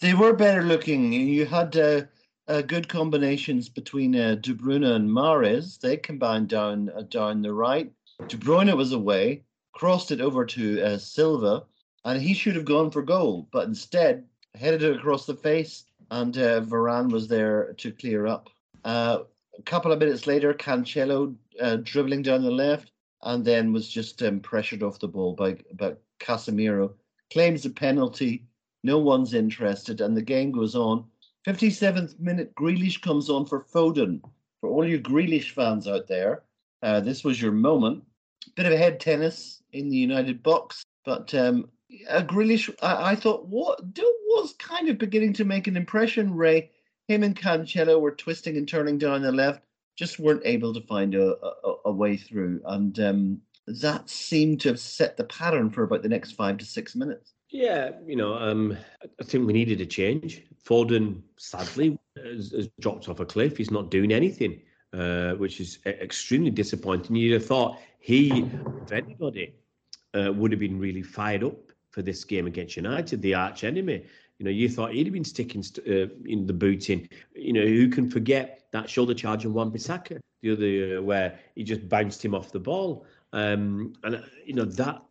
They were better looking. You had uh, uh, good combinations between uh, De Bruyne and Mahrez. They combined down uh, down the right. De Bruyne was away, crossed it over to uh, Silva, and he should have gone for goal, but instead headed it across the face, and uh, Varane was there to clear up. Uh, a couple of minutes later, Cancelo uh, dribbling down the left, and then was just um, pressured off the ball by, by Casemiro. Claims a penalty. No one's interested, and the game goes on. 57th minute, Grealish comes on for Foden. For all you Grealish fans out there, uh, this was your moment. Bit of a head tennis in the United box, but um, uh, Grealish, I, I thought, what was kind of beginning to make an impression. Ray, him and Cancelo were twisting and turning down the left, just weren't able to find a, a, a way through, and um, that seemed to have set the pattern for about the next five to six minutes. Yeah, you know, um, I think we needed a change. Foden, sadly, has, has dropped off a cliff. He's not doing anything, uh, which is extremely disappointing. You'd have thought he, if anybody, uh, would have been really fired up for this game against United, the arch enemy. You know, you thought he'd have been sticking st- uh, in the boot in. You know, who can forget that shoulder charge on Wan-Bissaka the other uh, where he just bounced him off the ball. Um, and uh, you know that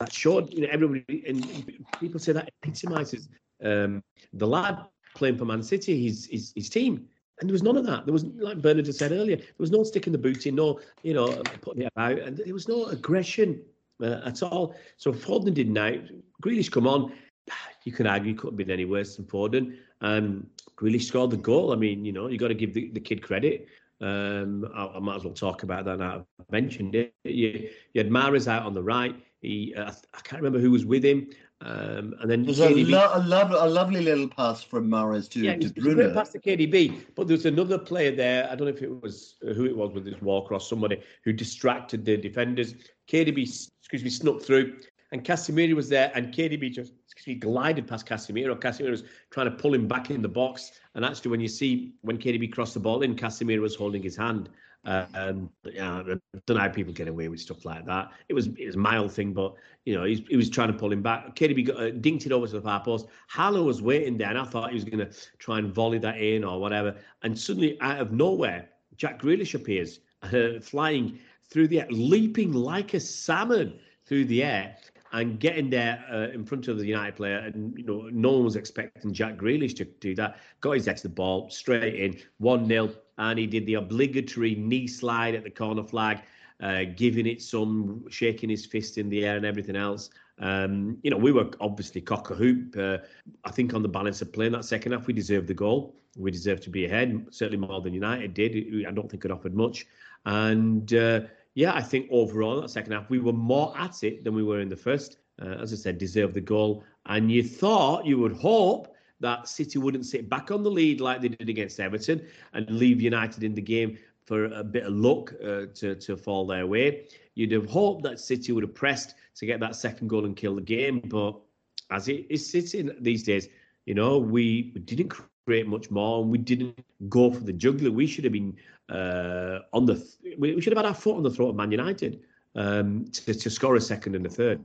that showed. You know, everybody and people say that epitomizes um, the lad playing for Man City, his, his his team. And there was none of that. There was, like Bernard had said earlier, there was no sticking the boot in, no, you know, putting it about, and there was no aggression uh, at all. So Foden did now. Grealish come on. You can argue it couldn't have been any worse than Foden. Um, Grealish scored the goal. I mean, you know, you got to give the, the kid credit. Um, I, I, might as well talk about that now. I've mentioned it. You, you had Mahrez out on the right. He, uh, I can't remember who was with him. Um, and then there's a, lo- a, lo- a, lovely little pass from Mahrez to, yeah, to Bruno. Pass to KDB, but there's another player there. I don't know if it was uh, who it was with this walk across somebody who distracted the defenders. KDB, excuse me, snuck through, and Casemiro was there, and KDB just excuse me glided past Casemiro. Casemiro was trying to pull him back in the box, and actually, when you see when KDB crossed the ball in, Casemiro was holding his hand. Um, I don't know how people get away with stuff like that. It was it was mild thing, but you know he was trying to pull him back. KDB got, uh, dinked it over to the far post. Haller was waiting there, and I thought he was going to try and volley that in or whatever. And suddenly, out of nowhere, Jack Grealish appears, uh, flying through the air, leaping like a salmon through the air, and getting there uh, in front of the United player. And you know, no one was expecting Jack Grealish to do that. Got his the ball, straight in, one 0 and he did the obligatory knee slide at the corner flag, uh, giving it some, shaking his fist in the air and everything else. Um, you know, we were obviously cock a hoop. Uh, I think on the balance of play in that second half, we deserved the goal. We deserved to be ahead, certainly more than United did. I don't think it offered much. And uh, yeah, I think overall that second half, we were more at it than we were in the first. Uh, as I said, deserved the goal. And you thought, you would hope that City wouldn't sit back on the lead like they did against Everton and leave United in the game for a bit of luck uh, to, to fall their way. You'd have hoped that City would have pressed to get that second goal and kill the game, but as it is sitting these days, you know, we, we didn't create much more and we didn't go for the juggler. We should have been uh, on the, th- we should have had our foot on the throat of Man United um, to, to score a second and a third.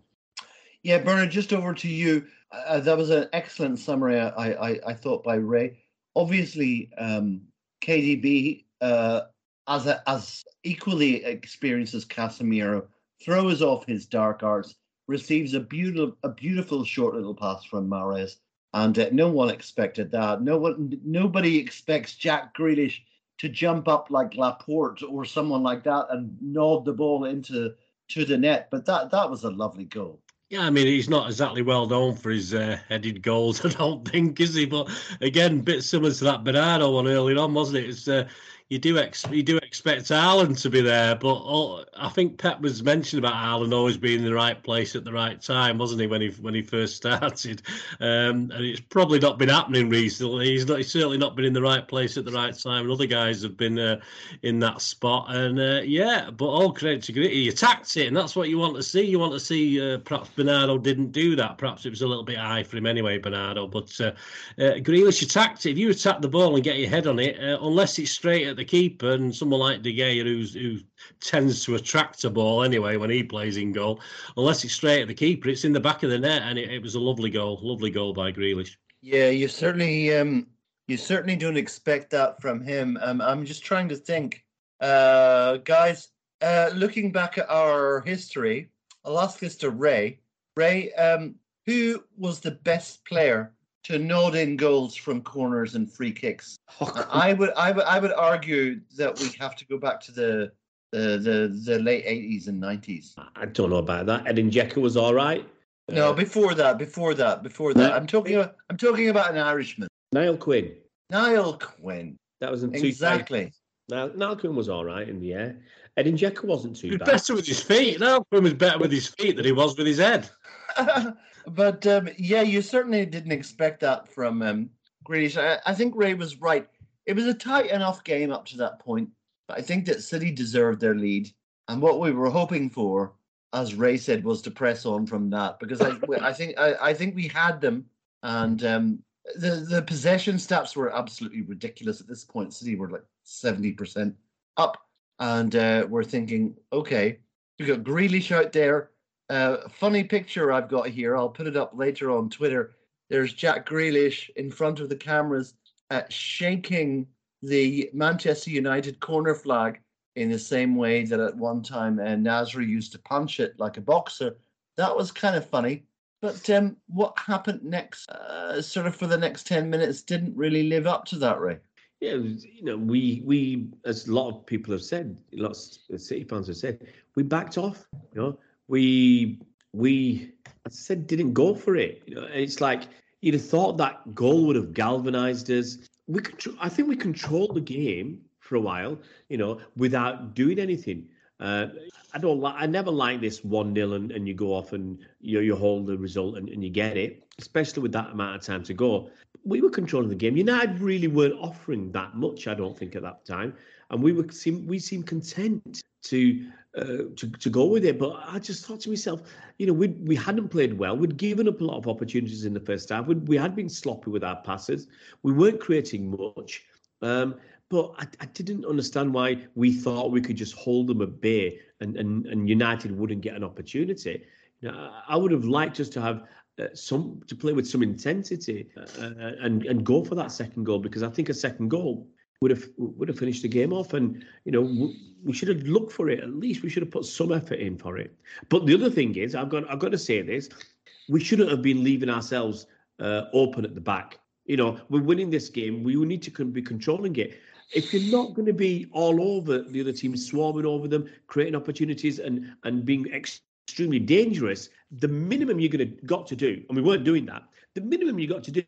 Yeah, Bernard, just over to you. Uh, that was an excellent summary, I, I, I thought, by Ray. Obviously, um, KDB, uh, as a, as equally experienced as Casemiro, throws off his dark arts, receives a beautiful a beautiful short little pass from Mahrez, and uh, no one expected that. No one, nobody expects Jack Grealish to jump up like Laporte or someone like that and nod the ball into to the net. But that that was a lovely goal. Yeah, I mean, he's not exactly well known for his uh, headed goals, I don't think, is he? But again, a bit similar to that Bernardo one earlier on, wasn't it? It's, uh, you do ex- you do expect Haaland to be there, but all, I think Pep was mentioned about Haaland always being in the right place at the right time, wasn't he? When he when he first started, um, and it's probably not been happening recently. He's not. He's certainly not been in the right place at the right time. And other guys have been uh, in that spot, and uh, yeah. But all credit to Gritty, he attacked it, and that's what you want to see. You want to see uh, perhaps Bernardo didn't do that. Perhaps it was a little bit high for him anyway, Bernardo. But uh, uh, Grealish attacked it. If you attack the ball and get your head on it, uh, unless it's straight at the keeper and someone like De Gea who's, who tends to attract a ball anyway when he plays in goal, unless it's straight at the keeper, it's in the back of the net, and it, it was a lovely goal, lovely goal by Grealish. Yeah, you certainly um, you certainly don't expect that from him. Um, I'm just trying to think, uh, guys. Uh, looking back at our history, I'll ask this to Ray. Ray, um, who was the best player to nod in goals from corners and free kicks? I would, I would, I would argue that we have to go back to the the the, the late eighties and nineties. I don't know about that. Edin Dzeko was all right. No, Uh, before that, before that, before that. I'm talking. About, I'm talking about an Irishman, Niall Quinn. Niall Quinn. That was in two Exactly. Now Niall Quinn was all right in the air. Edin Dzeko wasn't too He was bad. better with his feet. Niall Quinn was better with his feet than he was with his head. but um, yeah, you certainly didn't expect that from um, Grealish. I, I think Ray was right. It was a tight enough game up to that point. But I think that City deserved their lead, and what we were hoping for, as Ray said, was to press on from that because I, I think I, I think we had them, and um, the the possession stats were absolutely ridiculous at this point. City were like seventy percent up, and uh, we're thinking, okay, we got Grealish out there. Uh, funny picture I've got here. I'll put it up later on Twitter. There's Jack Grealish in front of the cameras, uh, shaking the Manchester United corner flag in the same way that at one time uh, Nasri used to punch it like a boxer. That was kind of funny. But um, what happened next, uh, sort of for the next 10 minutes, didn't really live up to that, Ray. Yeah, you know, we we as a lot of people have said, lots of City fans have said, we backed off. You know, we we I said didn't go for it. You know, it's like you'd have thought that goal would have galvanized us. We contr- I think we controlled the game for a while, you know, without doing anything. Uh, I don't like. I never like this one 0 and, and you go off and you you hold the result and, and you get it, especially with that amount of time to go. We were controlling the game. United really weren't offering that much. I don't think at that time, and we were seem we seemed content to uh, to to go with it. But I just thought to myself, you know, we we hadn't played well. We'd given up a lot of opportunities in the first half. We we had been sloppy with our passes. We weren't creating much. Um, but I, I didn't understand why we thought we could just hold them at bay and, and, and United wouldn't get an opportunity. You know, I I would have liked us to have uh, some to play with some intensity uh, and and go for that second goal because I think a second goal would have would have finished the game off and you know we should have looked for it at least we should have put some effort in for it. But the other thing is I've got I've got to say this we shouldn't have been leaving ourselves uh, open at the back. You know, we're winning this game. We need to be controlling it. If you're not going to be all over the other team, swarming over them, creating opportunities, and and being extremely dangerous, the minimum you're going to got to do, and we weren't doing that. The minimum you got to do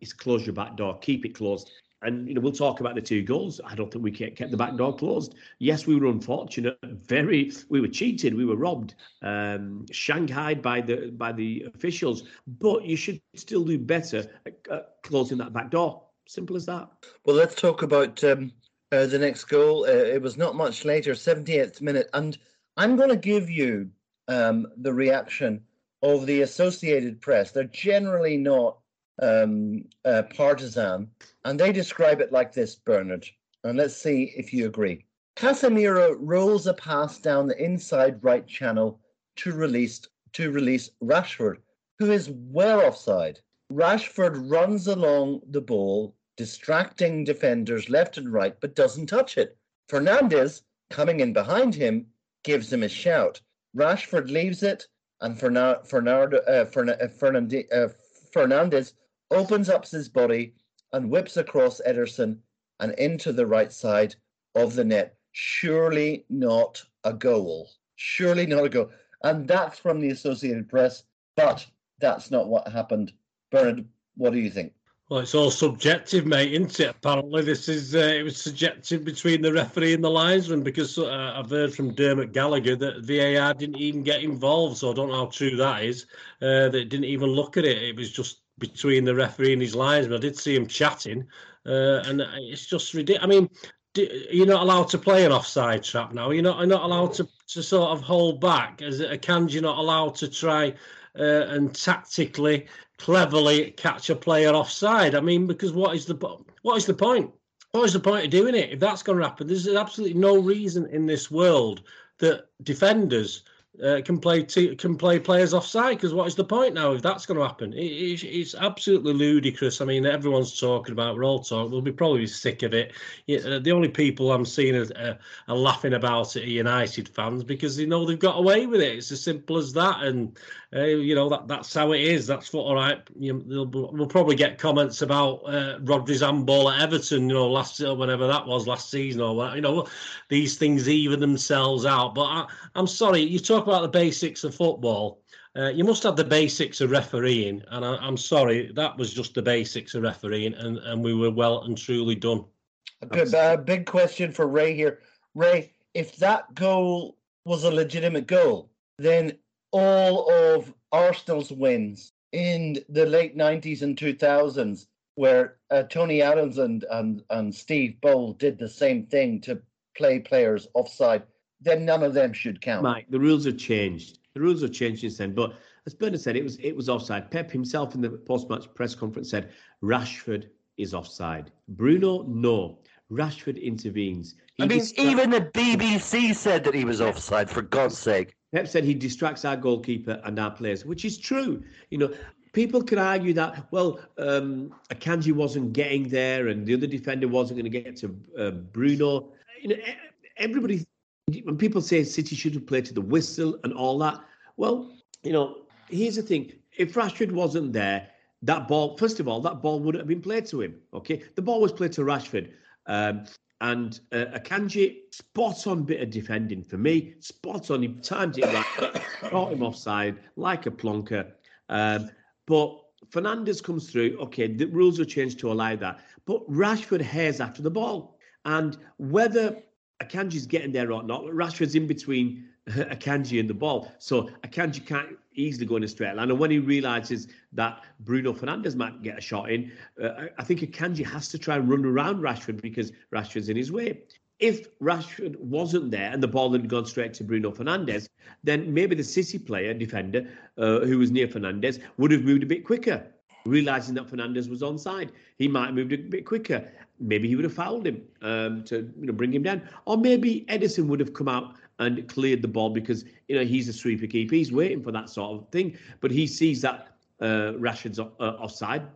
is close your back door, keep it closed. And you know, we'll talk about the two goals. I don't think we ke- kept the back door closed. Yes, we were unfortunate. Very, we were cheated. We were robbed, um, shanghaied by the by the officials. But you should still do better at, at closing that back door. Simple as that. Well, let's talk about um, uh, the next goal. Uh, it was not much later, 78th minute. And I'm going to give you um, the reaction of the Associated Press. They're generally not um, uh, partisan, and they describe it like this, Bernard. And let's see if you agree. Casemiro rolls a pass down the inside right channel to release to release Rashford, who is well offside. Rashford runs along the ball, distracting defenders left and right, but doesn't touch it. Fernandes, coming in behind him, gives him a shout. Rashford leaves it, and Ferna- Fernando, uh, uh, uh, Fernandes opens up his body and whips across Ederson and into the right side of the net. Surely not a goal. Surely not a goal. And that's from the Associated Press, but that's not what happened. Bernard, what do you think? Well, it's all subjective, mate, isn't it? Apparently, this is uh, it was subjective between the referee and the linesman because uh, I've heard from Dermot Gallagher that VAR didn't even get involved. So I don't know how true that is. Uh, they didn't even look at it. It was just between the referee and his linesman. I did see him chatting, uh, and it's just ridiculous. I mean, you're not allowed to play an offside trap now. You're not you're not allowed to, to sort of hold back. As a can, you're not allowed to try uh, and tactically cleverly catch a player offside. I mean, because what is the what is the point? What is the point of doing it if that's going to happen? There's absolutely no reason in this world that defenders uh, can play t- can play players offside because what is the point now if that's going to happen? It, it, it's absolutely ludicrous. I mean, everyone's talking about. We're all talking. We'll be probably sick of it. Yeah, uh, the only people I'm seeing are, uh, are, laughing about it are United fans because they know they've got away with it. It's as simple as that, and uh, you know that that's how it is. That's what all right. You know, we'll probably get comments about uh, Rodri's handball at Everton. You know, last or whatever that was last season or what. You know, these things even themselves out. But I, I'm sorry, you talk about the basics of football, uh, you must have the basics of refereeing. And I, am sorry, that was just the basics of refereeing, and, and we were well and truly done. A uh, big question for Ray here. Ray, if that goal was a legitimate goal, then all of Arsenal's wins in the late 90s and 2000s, where uh, Tony Adams and, and, and Steve Bould did the same thing to play players offside, then none of them should count. Mike, the rules have changed. The rules have changed since then. But as Bernard said, it was it was offside. Pep himself in the post-match press conference said Rashford is offside. Bruno, no. Rashford intervenes. He I mean, distra- even the BBC said that he was offside. For God's sake. Pep said he distracts our goalkeeper and our players, which is true. You know, people could argue that well, um, Akanji wasn't getting there, and the other defender wasn't going to get to uh, Bruno. You know, everybody when people say City should have played to the whistle and all that, well, you know, here's the thing: if Rashford wasn't there, that ball, first of all, that ball wouldn't have been played to him. Okay, the ball was played to Rashford. Um, and uh, Akanji, spot on bit of defending for me. Spot on, he timed it right, caught him offside like a plonker. Um, but Fernandes comes through. Okay, the rules are changed to allow that. But Rashford hairs after the ball. And whether Akanji's getting there or not. Rashford's in between Akanji and the ball. So Akanji can't easily go in a straight line. And when he realizes that Bruno Fernandes might get a shot in, uh, I think Akanji has to try and run around Rashford because Rashford's in his way. If Rashford wasn't there and the ball had gone straight to Bruno Fernandes, then maybe the City player, defender, uh, who was near Fernandes, would have moved a bit quicker realizing that Fernandes was onside. He might have moved a bit quicker maybe he would have fouled him um, to you know bring him down, or maybe Ederson would have come out and cleared the ball because you know he's a sweeper keeper. He's waiting for that sort of thing, but he sees that uh, Rashford's uh, offside,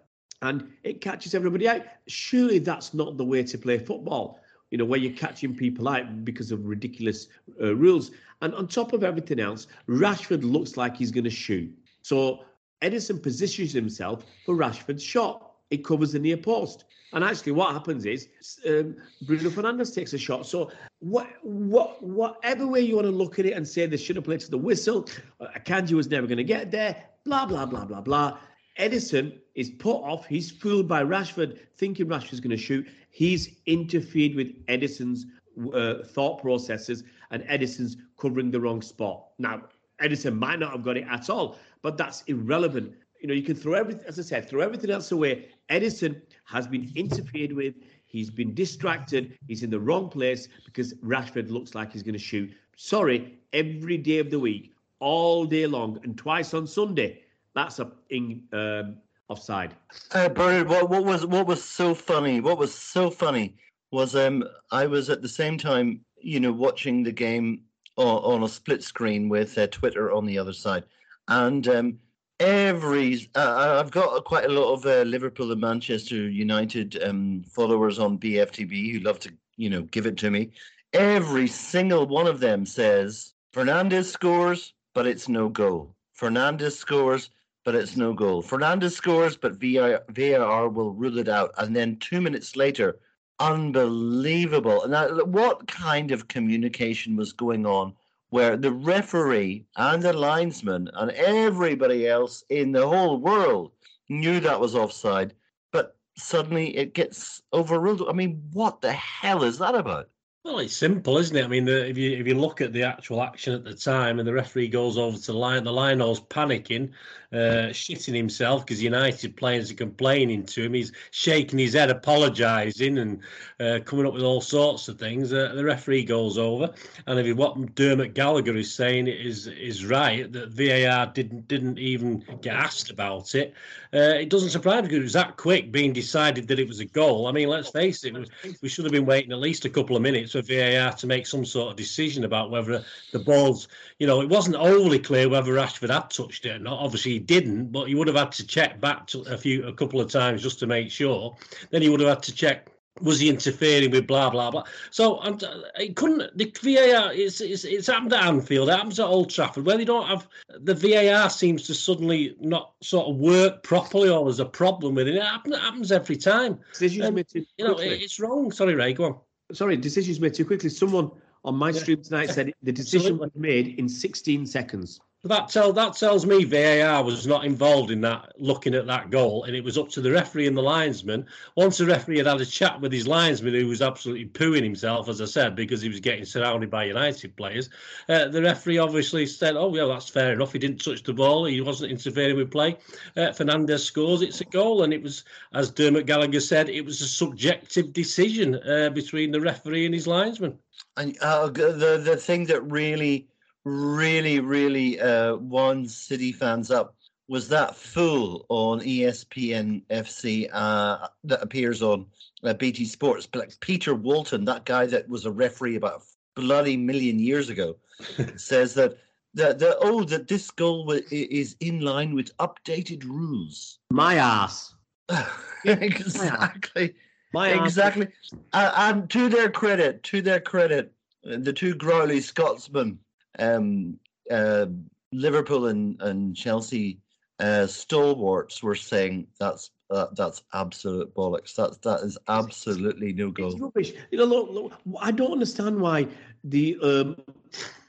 and it catches everybody out. Surely that's not the way to play football. You know where you're catching people out because of ridiculous uh, rules. And on top of everything else, Rashford looks like he's going to shoot. So Ederson positions himself for Rashford's shot. It covers the near post. And actually, what happens is um, Bruno Fernandes takes a shot. So, what, what, whatever way you want to look at it and say they should have played to the whistle, uh, Akanji was never going to get there, blah, blah, blah, blah, blah. Ederson is put off. He's fooled by Rashford, thinking Rashford's going to shoot. He's interfered with Ederson's uh, thought processes, and Ederson's covering the wrong spot. Now, Ederson might not have got it at all, but that's irrelevant. You know, you can throw everything, as I said, throw everything else away. Ederson has been interfered with. He's been distracted. He's in the wrong place because Rashford looks like he's going to shoot. Sorry, every day of the week, all day long, and twice on Sunday. That's a in, um, offside. Uh, Bernard, what, what was what was so funny? What was so funny was um I was at the same time, you know, watching the game on, on a split screen with uh, Twitter on the other side, and um, every uh, I've got quite a lot of uh, Liverpool and Manchester United um, followers on BFTB who love to you know give it to me. Every single one of them says Fernandes scores, but it's no goal. Fernandes scores, but it's no goal. Fernandes scores, but VAR, VAR will rule it out. And then two minutes later, unbelievable. Now, what kind of communication was going on where the referee and the linesman and everybody else in the whole world knew that was offside. But suddenly it gets overruled. I mean, what the hell is that about? Well, it's simple, isn't it? I mean, the, if you if you look at the actual action at the time, and the referee goes over to the line, the line's panicking, uh, shitting himself because United players are complaining to him. He's shaking his head, apologising, and uh, coming up with all sorts of things. Uh, the referee goes over, and if you, what Dermot Gallagher is saying is is right, that VAR didn't didn't even get asked about it. Uh, it doesn't surprise me because it was that quick being decided that it was a goal. I mean, let's face it, we should have been waiting at least a couple of minutes for VAR to make some sort of decision about whether the ball's, you know, it wasn't overly clear whether Rashford had touched it or not. Obviously, he didn't, but he would have had to check back to a few, a couple of times just to make sure. Then he would have had to check was he interfering with blah blah blah? So and it couldn't. The VAR it's, it's it's happened at Anfield, it happens at Old Trafford, where they don't have the VAR seems to suddenly not sort of work properly, or there's a problem with it. It happens, it happens every time. Decisions made you know, it, it's wrong. Sorry, Ray, go on. Sorry, decisions made too quickly. Someone on my Yeah. stream tonight said the decision was made in 16 seconds. That tell that tells me VAR was not involved in that looking at that goal, and it was up to the referee and the linesman. Once the referee had had a chat with his linesman, who was absolutely pooing himself, as I said, because he was getting surrounded by United players, uh, the referee obviously said, "Oh, yeah, that's fair enough. He didn't touch the ball. He wasn't interfering with play." Uh, Fernandes scores. It's a goal, and it was, as Dermot Gallagher said, it was a subjective decision uh, between the referee and his linesman. And uh, the the thing that really, really, really uh, wound City fans up was that fool on ESPN FC uh, that appears on uh, BT Sports, but like Peter Walton, that guy that was a referee about a bloody million years ago, says that that the oh that this goal wa- i- is in line with updated rules. My ass. exactly. My ass. Exactly. Uh, and to their credit, to their credit, uh, the two growly Scotsmen, um, uh, Liverpool and, and Chelsea uh, stalwarts were saying that's uh, that's absolute bollocks. That's that is absolutely no It's rubbish. You know, look, look, I don't understand why the um,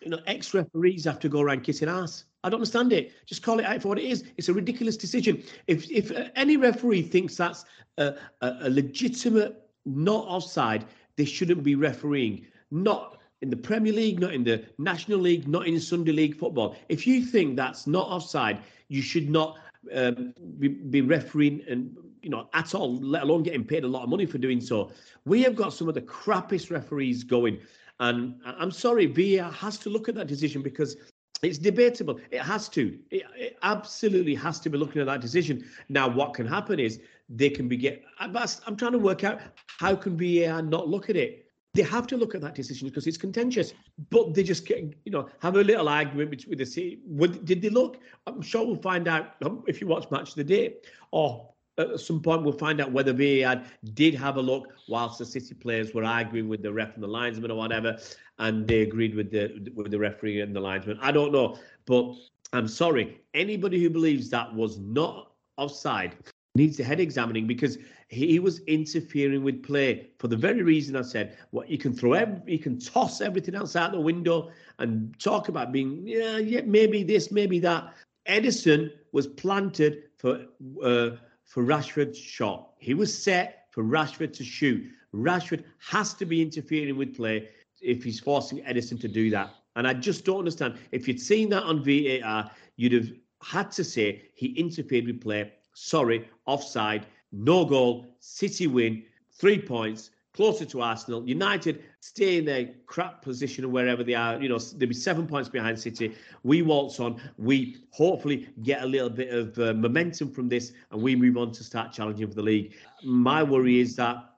you know ex referees have to go around kissing ass. I don't understand it. Just call it out for what it is. It's a ridiculous decision. If if uh, any referee thinks that's a, a, a legitimate not offside, they shouldn't be refereeing. Not in the Premier League, not in the National League, not in Sunday League football. If you think that's not offside, you should not um, be, be refereeing and you know at all, let alone getting paid a lot of money for doing so. We have got some of the crappiest referees going, and I'm sorry, VAR has to look at that decision because it's debatable. It has to. It, it absolutely has to be looking at that decision. Now, what can happen is they can be get. I'm trying to work out how can VAR not look at it. They have to look at that decision because it's contentious. But they just you know, have a little argument bet- with the city. Would, did they look? I'm sure we'll find out um, if you watch Match of the Day, or at some point we'll find out whether VAR did have a look whilst the City players were arguing with the ref and the linesman or whatever, and they agreed with the with the referee and the linesman. I don't know, but I'm sorry. Anybody who believes that was not offside needs a head examining because he was interfering with play for the very reason I said. What you can throw, ev- you can toss everything else out the window and talk about being, yeah, yeah, maybe this, maybe that. Ederson was planted for uh, for Rashford's shot. He was set for Rashford to shoot. Rashford has to be interfering with play if he's forcing Ederson to do that. And I just don't understand. If you'd seen that on VAR, you'd have had to say he interfered with play. Sorry, offside, no goal, City win, three points, closer to Arsenal. United stay in their crap position wherever they are. You know, they'll be seven points behind City. We waltz on. We hopefully get a little bit of uh, momentum from this and we move on to start challenging for the league. My worry is that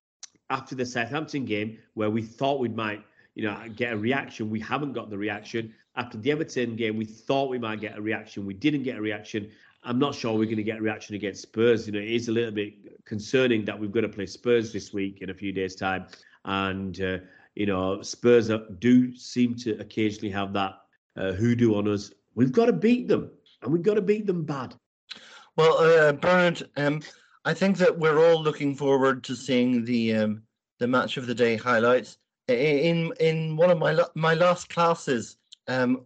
after the Southampton game, where we thought we might, you know, get a reaction, we haven't got the reaction. After the Everton game, we thought we might get a reaction. We didn't get a reaction. I'm not sure we're going to get a reaction against Spurs. You know, it is a little bit concerning that we've got to play Spurs this week in a few days' time, and uh, you know, Spurs do seem to occasionally have that uh, hoodoo on us. We've got to beat them, and we've got to beat them bad. Well, uh, Bernard, um, I think that we're all looking forward to seeing the um, the match of the day highlights. In in one of my la- my last classes, um,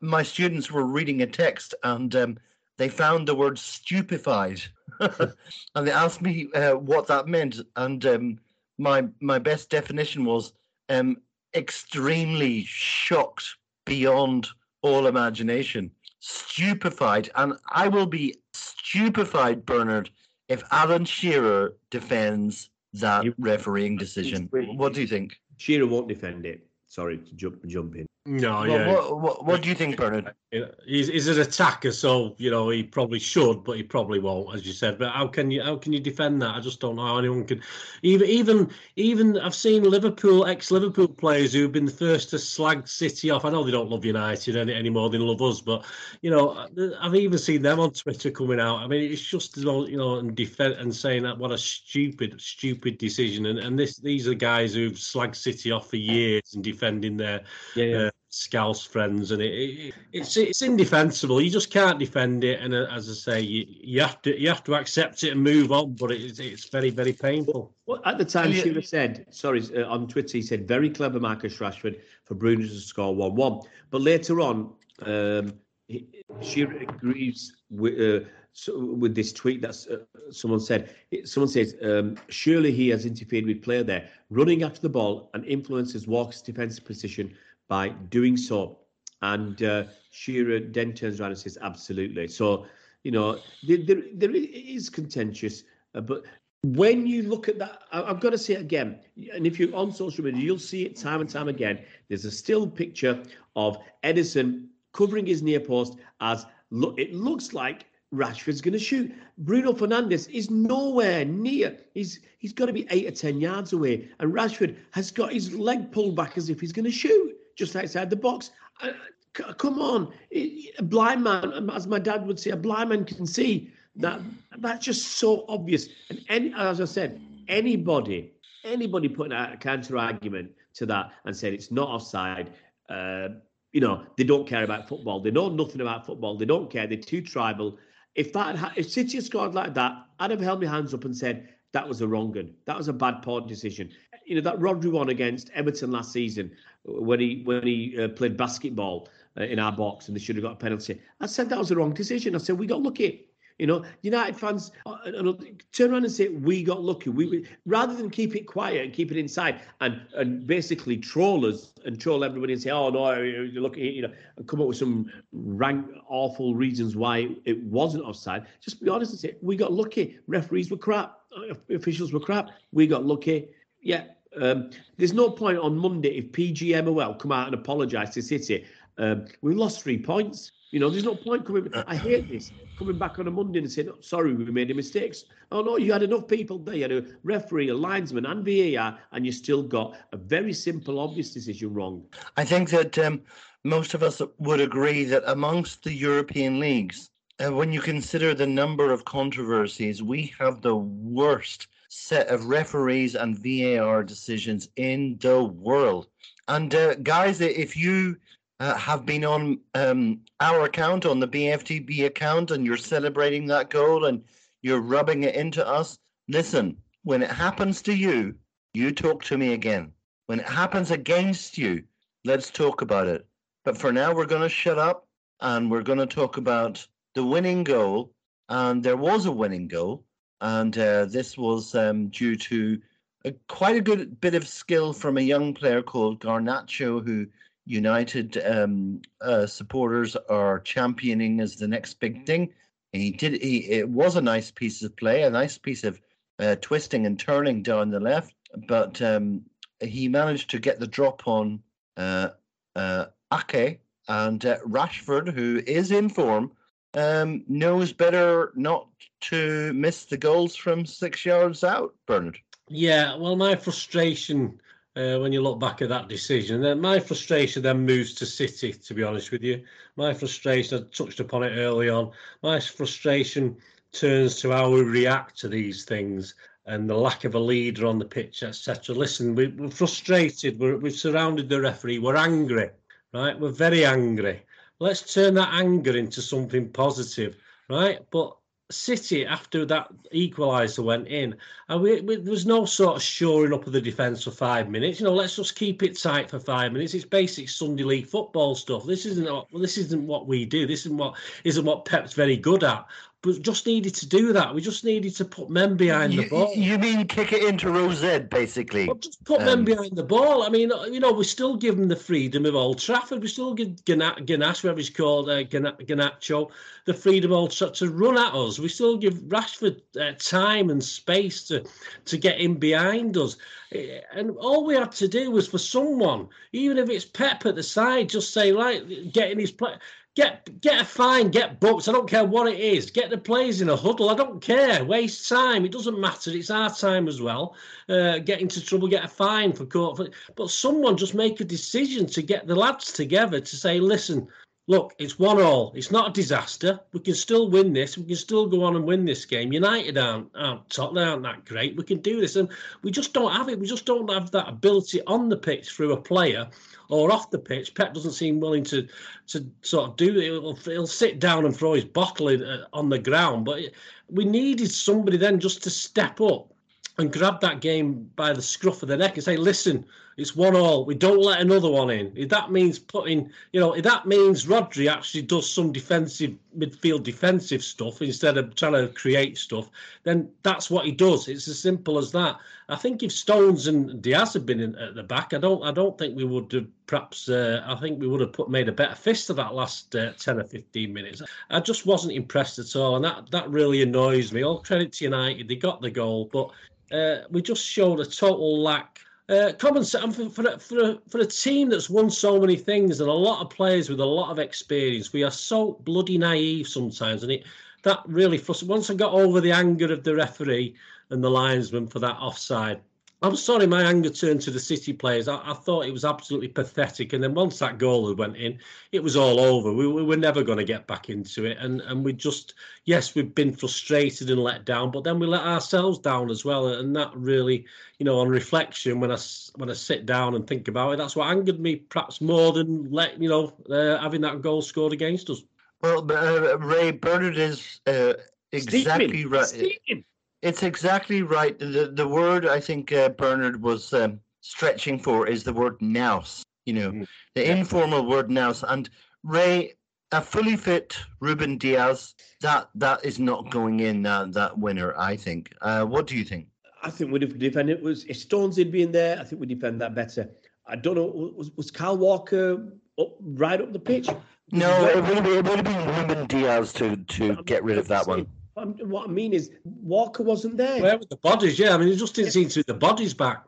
my students were reading a text and um, they found the word stupefied, and they asked me uh, what that meant, and um, my my best definition was um, extremely shocked beyond all imagination, stupefied, and I will be stupefied, Bernard, if Alan Shearer defends that refereeing decision. What do you think? Shearer won't defend it. Sorry to jump jump in. No, Well, yeah. what, what, what do you think, Bernard? He's, he's an attacker, so you know he probably should, but he probably won't, as you said. But how can you how can you defend that? I just don't know how anyone can. Even even even I've seen Liverpool ex Liverpool players who've been the first to slag City off. I know they don't love United any, any more than love us, but you know I've even seen them on Twitter coming out. I mean, it's just you know you know and defend and saying that what a stupid stupid decision. And and this these are guys who've slagged City off for years and defending their Yeah, yeah. uh, Scouse friends, and it, it, it's it's indefensible. You just can't defend it, and uh, as I say, you, you have to you have to accept it and move on. But it's it's very very painful. Well, at the time, And you- Shearer said, sorry, uh, on Twitter, he said, very clever Marcus Rashford for Bruno to score 1 1. But later on, um, he, Shearer agrees with, uh, so, with this tweet that uh, someone said. Someone says, um, surely he has interfered with player there, running after the ball and influences Walker's defensive position by doing so. And uh, Shearer then turns around and says, absolutely. So, you know, there, there, there is contentious, uh, but when you look at that, I- I've got to say it again, and if you're on social media, you'll see it time and time again. There's a still picture of Ederson covering his near post as look. It looks like Rashford's going to shoot. Bruno Fernandes is nowhere near. He's he's got to be eight or ten yards away, and Rashford has got his leg pulled back as if he's going to shoot just outside the box. Uh, come on, a blind man, as my dad would say, a blind man can see that. That's just so obvious. And any, as I said, anybody, anybody putting out a counter argument to that and said it's not offside. Uh, you know, they don't care about football. They know nothing about football. They don't care. They're too tribal. If that, had- if City had scored like that, I'd have held my hands up and said that was a wrong one. That was a bad poor decision. You know that Rodri one against Everton last season when he when he uh, played basketball uh, in our box and they should have got a penalty. I said that was the wrong decision. I said we got lucky. You know, United fans uh, uh, turn around and say we got lucky. We, we rather than keep it quiet and keep it inside and and basically troll us and troll everybody and say, oh no, you look, you know, and come up with some rank awful reasons why it wasn't offside. Just be honest and say we got lucky. Referees were crap. uh, Officials were crap. We got lucky. Yeah. Um, there's no point on Monday if PGMOL come out and apologise to City. Um, we lost three points. You know, there's no point coming. I hate this coming back on a Monday and saying, "Sorry, we made a mistake." Oh no, you had enough people there. You had a referee, a linesman, and VAR, and you still got a very simple, obvious decision wrong. I think that um, most of us would agree that amongst the European leagues, uh, when you consider the number of controversies, we have the worst set of referees and VAR decisions in the world. And uh, guys, if you uh, have been on um, our account, on the BFTB account, and you're celebrating that goal and you're rubbing it into us, listen, when it happens to you, you talk to me again. When it happens against you, let's talk about it. But for now, we're going to shut up and we're going to talk about the winning goal. And there was a winning goal. And uh, this was um, due to a, quite a good bit of skill from a young player called Garnacho, who United um, uh, supporters are championing as the next big thing. He did. He it was a nice piece of play, a nice piece of uh, twisting and turning down the left, but um, he managed to get the drop on uh, uh, Ake and uh, Rashford, who is in form, um, knows better not to miss the goals from six yards out. Bernard. Yeah, well, my frustration uh, when you look back at that decision, then my frustration then moves to City. To be honest with you, my frustration I touched upon it early on. My frustration turns to how we react to these things and the lack of a leader on the pitch, etc. Listen, we, we're frustrated. We're, we've surrounded the referee. We're angry, right? We're very angry. Let's turn that anger into something positive, right? But City after that equaliser went in, and we, we, there was no sort of shoring up of the defence for five minutes. You know, let's just keep it tight for five minutes. It's basic Sunday league football stuff. This isn't what, this isn't what we do. This isn't what isn't what Pep's very good at but just needed to do that. We just needed to put men behind you, the ball. You mean kick it into Rose basically? Well, just put um, men behind the ball. I mean, you know, we still give them the freedom of Old Trafford. We still give Ganache, whatever he's called, uh, Garnacho, the freedom of Old Trafford to run at us. We still give Rashford uh, time and space to to get in behind us. Eh, and all we had to do was for someone, even if it's Pep at the side, just say, like, getting in his play Get get a fine, get booked. I don't care what it is. Get the players in a huddle. I don't care. Waste time. It doesn't matter. It's our time as well. Uh, get into trouble, get a fine for court. But someone just make a decision to get the lads together to say, listen, look, it's one all. It's not a disaster. We can still win this. We can still go on and win this game. United aren't, aren't Tottenham aren't that great. We can do this, and we just don't have it. We just don't have that ability on the pitch through a player or off the pitch. Pep doesn't seem willing to to sort of do it. He'll, he'll sit down and throw his bottle in, uh, on the ground. But we needed somebody then just to step up and grab that game by the scruff of the neck and say, listen, it's one all. We don't let another one in. If that means putting, you know, if that means Rodri actually does some defensive midfield defensive stuff instead of trying to create stuff, then that's what he does. It's as simple as that. I think if Stones and Dias had been in, at the back, I don't, I don't think we would have perhaps. Uh, I think we would have put made a better fist of that last uh, ten or fifteen minutes. I just wasn't impressed at all, and that that really annoys me. All credit to United, they got the goal, but uh, we just showed a total lack. Uh, common sense for, for, for, for a team that's won so many things and a lot of players with a lot of experience, we are so bloody naive sometimes, and it that really frustrated. Once I got over the anger of the referee and the linesman for that offside, I'm sorry, my anger turned to the City players. I, I, thought it was absolutely pathetic. And then once that goal had went in, it was all over. We, we were never going to get back into it. And and we just, yes, we've been frustrated and let down, but then we let ourselves down as well. And that really, you know, on reflection, when I when I sit down and think about it, that's what angered me perhaps more than let you know uh, having that goal scored against us. Well, uh, Ray Bernard is uh, exactly right. It's exactly right. The the word I think uh, Bernard was um, stretching for is the word nous. You know, mm. the yeah. informal word nous. And Ray, a fully fit Ruben Dias, that that is not going in that that winner. I think. Uh, what do you think? I think we'd have defended it. Was if Stones had been there, I think we'd defend that better. I don't know. Was was Kyle Walker up, right up the pitch? No, it would, have, it would have been Ruben Dias to to get rid of that one. What I mean is, Walker wasn't there. Where were the bodies? Yeah, I mean, it just didn't seem to be the bodies back.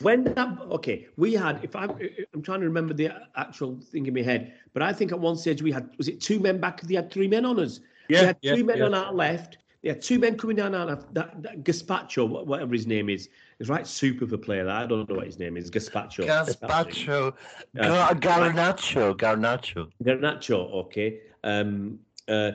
When that okay, we had. If I'm, I'm trying to remember the actual thing in my head, but I think at one stage we had was it two men back? They had three men on us. Yeah, they had yeah, three men yeah. on our left. They had two men coming down our left. That, that Gaspacho, whatever his name is, is right super for a player. I don't know what his name is. Gaspacho. Gaspacho. Gar- Garnacho. Garnacho. Garnacho. Okay. Um, uh,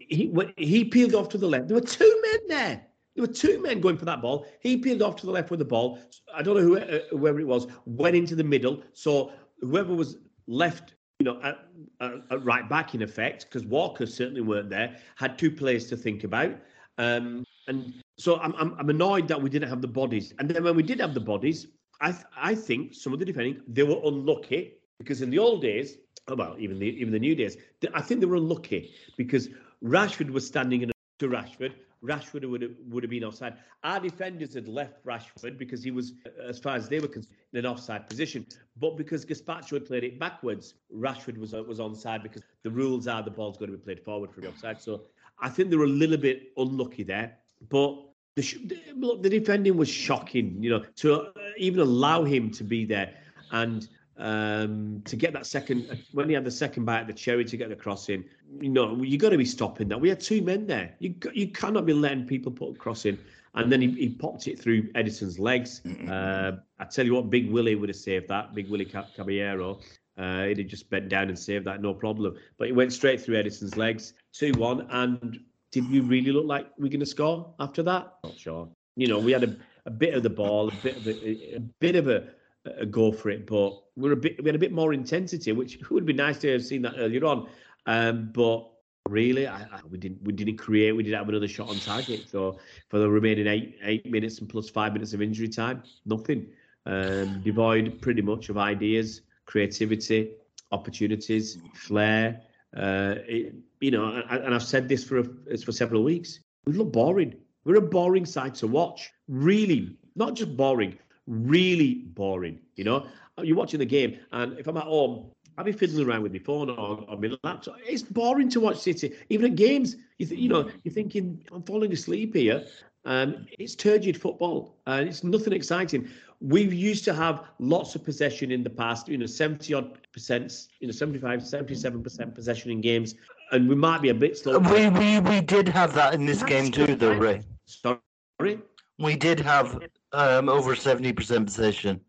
he he peeled off to the left. There were two men there. There were two men going for that ball. He peeled off to the left with the ball. I don't know who, uh, whoever it was, went into the middle. So whoever was left, you know, at, at, at right back in effect, because Walker certainly weren't there, had two players to think about. Um, and so I'm, I'm, I'm annoyed that we didn't have the bodies. And then when we did have the bodies, I I think some of the defending they were unlucky because in the old days well, even the even the new days. I think they were unlucky because Rashford was standing in a to Rashford. Rashford would have, would have been offside. Our defenders had left Rashford because he was, as far as they were concerned, in an offside position. But because Gaspacho had played it backwards, Rashford was was onside because the rules are the ball's going to be played forward for the offside. So I think they were a little bit unlucky there. But the, look, the defending was shocking. You know, to uh, even allow him to be there and um, to get that second when he had the second bite at the cherry to get the cross in. You know, you got to be stopping that. We had two men there. You you cannot be letting people put a cross in. And then he, he popped it through Ederson's legs. Uh, I tell you what, Big Willie would have saved that. Big Willie Caballero. Uh, he'd have just bent down and saved that, no problem. But it went straight through Ederson's legs, 2 1. And did we really look like we are going to score after that? Not sure. You know, we had a, a bit of the ball, a bit of a, a bit of a, a go for it, but we're a bit we had a bit more intensity, which would be nice to have seen that earlier on. Um, but really. I, I, we didn't we didn't create. We didn't have another shot on target. So for the remaining eight eight minutes and plus five minutes of injury time, nothing. Um, devoid pretty much of ideas, creativity, opportunities, flair. Uh, it, you know, and, and I've said this for a, for several weeks. We look boring. We're a boring side to watch. Really, not just boring, really boring. You know, you're watching the game, and if I'm at home, I'll be fiddling around with my phone or, or my laptop. It's boring to watch City, even at games. You, th- you know, you're thinking, I'm falling asleep here. Um, it's turgid football, and it's nothing exciting. We used to have lots of possession in the past, you know, 70 odd percent, you know, 75, 77 percent possession in games, and we might be a bit slow. We we, we did have that in this game too, though, Ray. Sorry, we did have um, over 70 percent possession.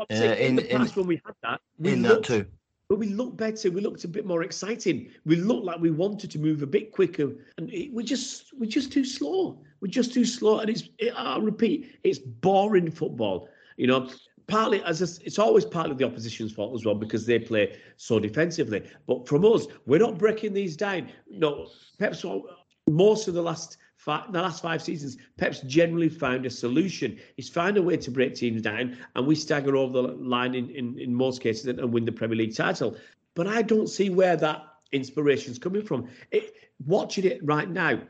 Uh, in, in the past, in, when we had that, we in looked, that too. But we looked better. We looked a bit more exciting. We looked like we wanted to move a bit quicker, and it, we're just we're just too slow. We're just too slow, and it's it, I repeat, it's boring football. You know, partly as a, it's always partly the opposition's fault as well because they play so defensively. But from us, we're not breaking these down. No, perhaps most of the last five, the last five seasons, Pep's generally found a solution. He's found a way to break teams down, and we stagger over the line in, in, in most cases and win the Premier League title. But I don't see where that inspiration's coming from. It, watching it right now,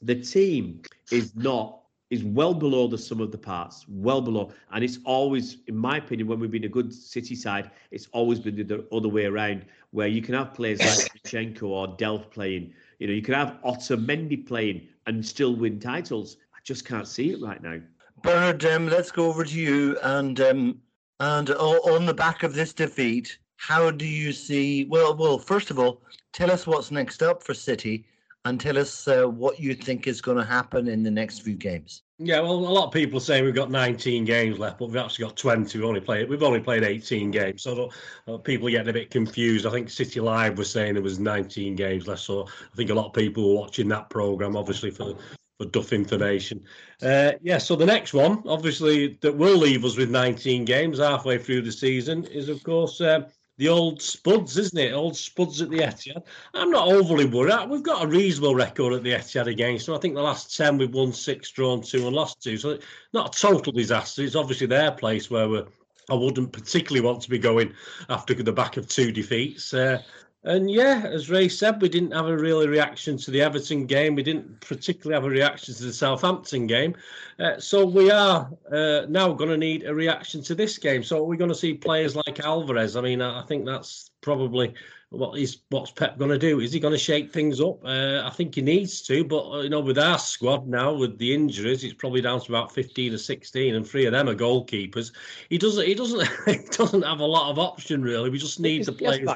the team is not is well below the sum of the parts, well below. And it's always, in my opinion, when we've been a good City side, it's always been the other way around, where you can have players like Zinchenko or Delph playing. You know, you can have Otamendi playing and still win titles. I just can't see it right now. Bernard, um, let's go over to you. And um, and on the back of this defeat, how do you see? Well, well, first of all, tell us what's next up for City and tell us uh, what you think is going to happen in the next few games. Yeah, well, a lot of people say we've got 19 games left, but we've actually got 20. We've only played we've only played 18 games, so uh, people are getting a bit confused. I think City Live was saying there was 19 games left, so I think a lot of people were watching that program, obviously for for duff information. Uh, yeah, so the next one, obviously, that will leave us with 19 games halfway through the season is, of course. Uh, the old Spuds, isn't it? Old Spuds at the Etihad. I'm not overly worried. We've got a reasonable record at the Etihad against them. I think the last 10 we've won six, drawn two, and lost two. So not a total disaster. It's obviously their place where we're, I wouldn't particularly want to be going after the back of two defeats. Uh, and yeah, as Ray said, we didn't have a real reaction to the Everton game. We didn't particularly have a reaction to the Southampton game. Uh, so we are uh, now going to need a reaction to this game. So we're going to see players like Alvarez. I mean, I think that's probably what is what's Pep going to do? Is he going to shake things up? Uh, I think he needs to, but uh, you know, with our squad now with the injuries, it's probably down to about fifteen or sixteen, and three of them are goalkeepers. He doesn't. He doesn't. he doesn't have a lot of option really. We just need the players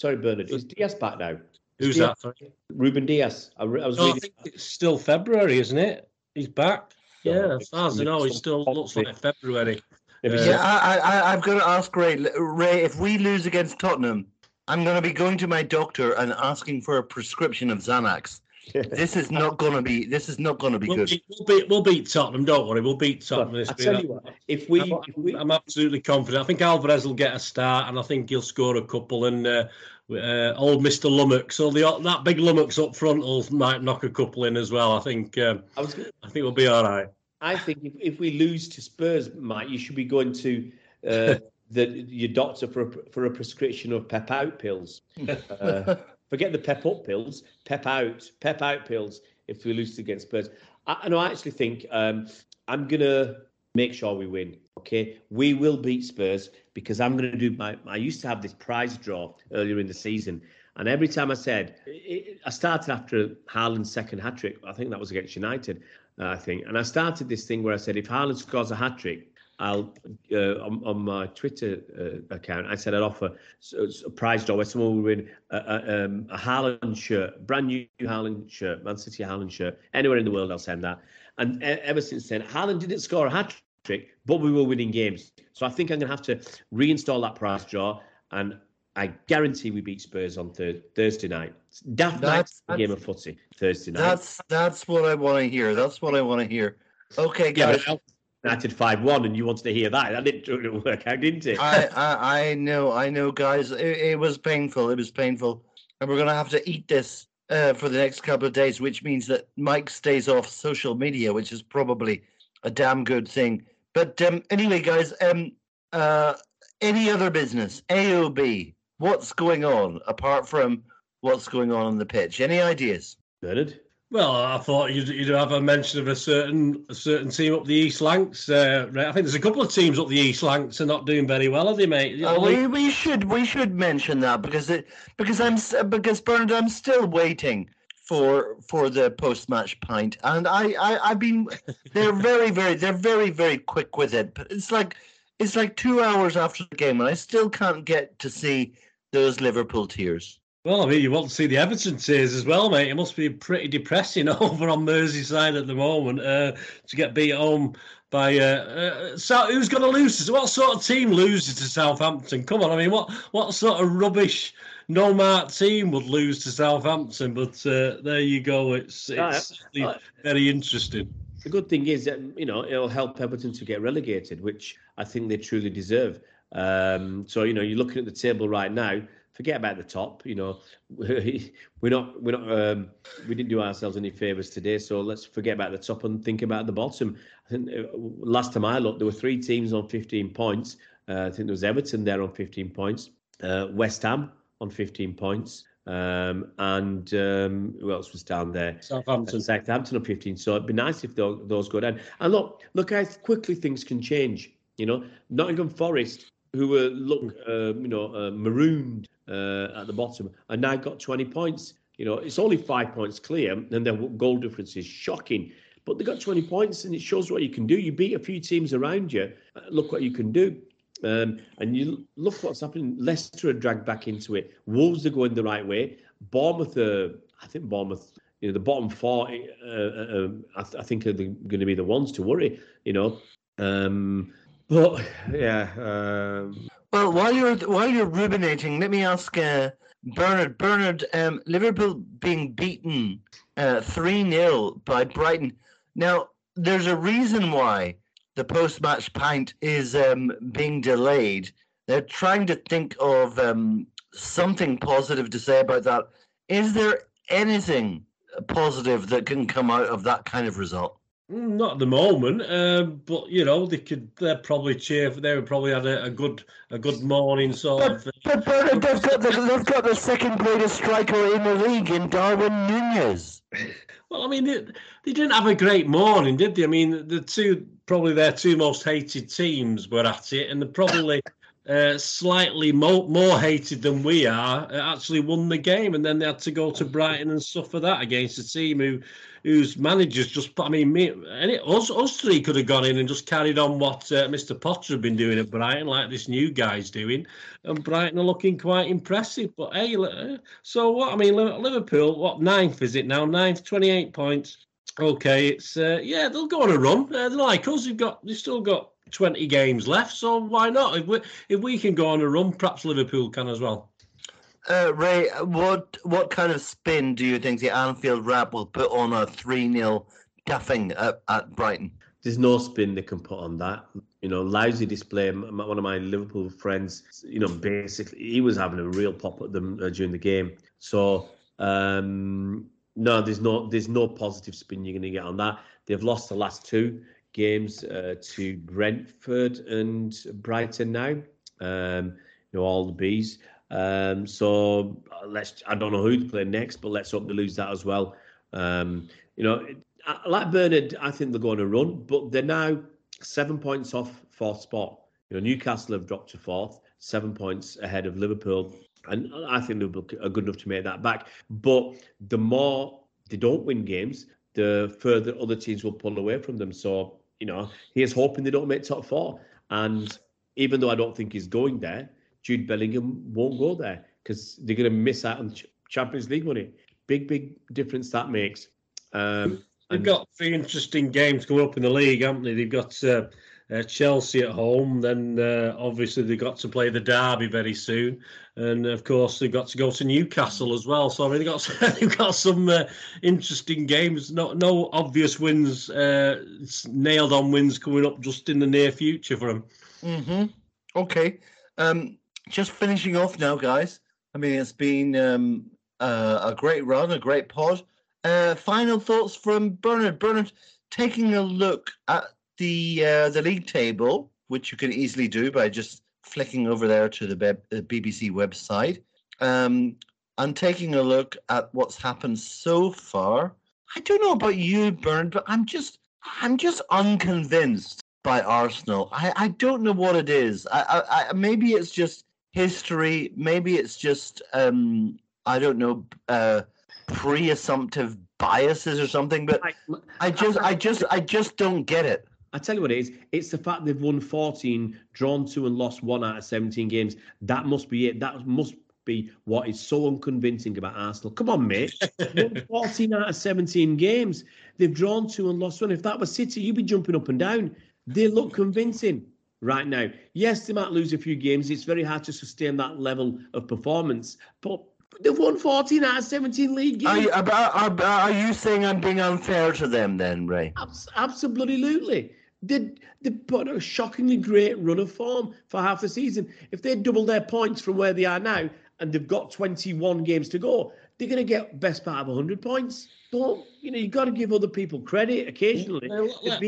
sorry, Bernard. Is Dias back now? Who's Dias, that? Sorry? Ruben Dias. I, I was no, reading... I think it's still February, isn't it? He's back. Yeah, as far as I know, he still looks like February. Uh, yeah, I, I, I've got to ask Ray. Ray, if we lose against Tottenham, I'm going to be going to my doctor and asking for a prescription of Xanax this is not going to be. This is not going to be we'll good. Beat, we'll beat. We'll beat Tottenham. Don't worry. We'll beat Tottenham. Well, I tell you what. If we, I'm, if we, I'm absolutely confident. I think Alvarez will get a start, and I think he'll score a couple. And uh, uh, old Mister Lummox, so the that big Lummox up front will might knock a couple in as well. I think. Um, I was. Gonna, I think we'll be all right. I think if, if we lose to Spurs, Mike, you should be going to. Uh, the, your doctor for a, for a prescription of pep out pills. Uh, forget the pep up pills, pep out, pep out pills if we lose against Spurs. I, know. I actually think um, I'm gonna make sure we win. Okay, we will beat Spurs because I'm gonna do my. I used to have this prize draw earlier in the season, and every time I said, it, I started after Haaland's second hat trick. I think that was against United. Uh, I think, and I started this thing where I said, if Haaland scores a hat trick, I'll uh, on, on, my Twitter uh, account. I said I'd offer a prize draw where someone would win a, a, um, a Haaland shirt, brand new Haaland shirt, Man City Haaland shirt. Anywhere in the world, I'll send that. And ever since then, Haaland didn't score a hat trick, but we were winning games. So I think I'm going to have to reinstall that prize draw, and I guarantee we beat Spurs on thir- Thursday night. Daft that's, night, game of footy Thursday night. That's that's what I want to hear. That's what I want to hear. Okay, guys. Yeah, United five one, and you wanted to hear that. That didn't work out, didn't it? I, I, I know, I know, guys. It, it, was painful. It was painful, and we're gonna have to eat this uh, for the next couple of days, which means that Mike stays off social media, which is probably a damn good thing. But um, anyway, guys, um, uh, any other business, AOB, what's going on apart from what's going on on the pitch? Any ideas? Bernard? Well, I thought you'd, you'd have a mention of a certain a certain team up the East Lancs. Uh, I think there's a couple of teams up the East Lancs are not doing very well, are they, mate? Uh, we, we should we should mention that because it because I'm because Bernard, I'm still waiting for for the post match pint, and I, I I've been they're very very they're very very quick with it, but it's like it's like two hours after the game, and I still can't get to see those Liverpool tears. Well, I mean, you want to see the Everton tears as well, mate. It must be pretty depressing over on Merseyside at the moment uh, to get beat home by. Uh, uh, so who's going to lose? What sort of team loses to Southampton? Come on, I mean, what what sort of rubbish no mark team would lose to Southampton? But uh, there you go. It's it's very interesting. The good thing is that you know it'll help Everton to get relegated, which I think they truly deserve. Um, so you know you're looking at the table right now. Forget about the top. You know we're not we're not um, we didn't do ourselves any favors today. So let's forget about the top and think about the bottom. I think uh, last time I looked, there were three teams on 15 points. Uh, I think there was Everton there on 15 points, uh, West Ham on 15 points, um, and um, who else was down there? Southampton. Southampton on 15. So it'd be nice if those, those go down. And look, look how quickly things can change. You know, Nottingham Forest, who were look, uh, you know, uh, marooned uh, at the bottom, and now got 20 points. You know, it's only five points clear, and their goal difference is shocking. But they got 20 points, and it shows what you can do. You beat a few teams around you. uh, Look what you can do. Um, and you look what's happening. Leicester are dragged back into it. Wolves are going the right way. Bournemouth, are, I think Bournemouth, you know, the bottom four, uh, uh, I, th- I think are going to be the ones to worry. You know, um, but yeah, um, Well, while you're while you're ruminating, let me ask uh, Bernard. Bernard, um, Liverpool being beaten three 0 by Brighton. Now, there's a reason why the post-match pint is um, being delayed. They're trying to think of um, something positive to say about that. Is there anything positive that can come out of that kind of result? Not at the moment, um, but you know they could. They're probably cheer. They would probably had a, a good, a good morning sort But, of. uh, but they've got the, they've got the second greatest striker in the league in Darwin Nunez. Well, I mean, they, they didn't have a great morning, did they? I mean, the two probably their two most hated teams were at it, and they're probably uh, slightly more, more hated than we are. uh, Actually, won the game, and then they had to go to Brighton and suffer that against a team who, whose managers just. I mean, me, any, us, us three could have gone in and just carried on what uh, Mr. Potter had been doing at Brighton, like this new guy's doing, and Brighton are looking quite impressive. But hey, uh, so what? I mean, Liverpool, what ninth is it now? Ninth, twenty-eight points. Okay, it's uh, yeah, they'll go on a run. Uh, they're like us, they've got they've still got twenty games left, so why not? If we if we can go on a run, perhaps Liverpool can as well. Uh, Ray, what what kind of spin do you think the Anfield Wrap will put on a 3 0 duffing at, at Brighton? there's no spin they can put on that. You know, lousy display. One of my Liverpool friends, you know, basically he was having a real pop at them uh, during the game. So um, no, there's no there's no positive spin you're going to get on that. They've lost the last two games uh, to Brentford and Brighton now. Um, you know, all the bees. Um, so uh, let's. I don't know who to play next, but let's hope they lose that as well. Um, you know, like Bernard, I think they're going to run, but they're now seven points off fourth spot. You know, Newcastle have dropped to fourth, seven points ahead of Liverpool, and I think Liverpool are good enough to make that back. But the more they don't win games, the further other teams will pull away from them. So you know, here's hoping they don't make top four. And even though I don't think he's going there, Jude Bellingham won't go there because they're going to miss out on Champions League money. Big, big difference that makes. Um, They've and- got three interesting games coming up in the league, haven't they? They've got uh, uh, Chelsea at home, then uh, obviously they've got to play the derby very soon, and of course they've got to go to Newcastle as well. So I mean, they've got they've got some uh, interesting games. No no obvious wins, uh, nailed on wins coming up just in the near future for them. Mm-hmm. Okay. Um, just finishing off now, guys. I mean, it's been um, uh, a great run, a great pod. Uh, final thoughts from Bernard. Bernard, taking a look at the uh, the league table, which you can easily do by just flicking over there to the, BBC website, um, and taking a look at what's happened so far. I don't know about you, Bernard, but I'm just I'm just unconvinced by Arsenal. I, I don't know what it is. I, I, I maybe it's just history. Maybe it's just um, I don't know uh, pre-assumptive biases or something. But I, I just I just I just don't get it. I tell you what it is. It's the fact they've won 14, drawn two, and lost one out of 17 games. That must be it. That must be what is so unconvincing about Arsenal. Come on, mate. 14 out of 17 games. They've drawn two and lost one. If that was City, you'd be jumping up and down. They look convincing right now. Yes, they might lose a few games. It's very hard to sustain that level of performance, but they've won 14 out of 17 league games. Are are, are you saying I'm being unfair to them then, Ray? Absolutely. They, they put a shockingly great run of form for half the season. If they double their points from where they are now and they've got 21 games to go, they're going to get best part of 100 points. Don't you know? you've got to give other people credit occasionally. let,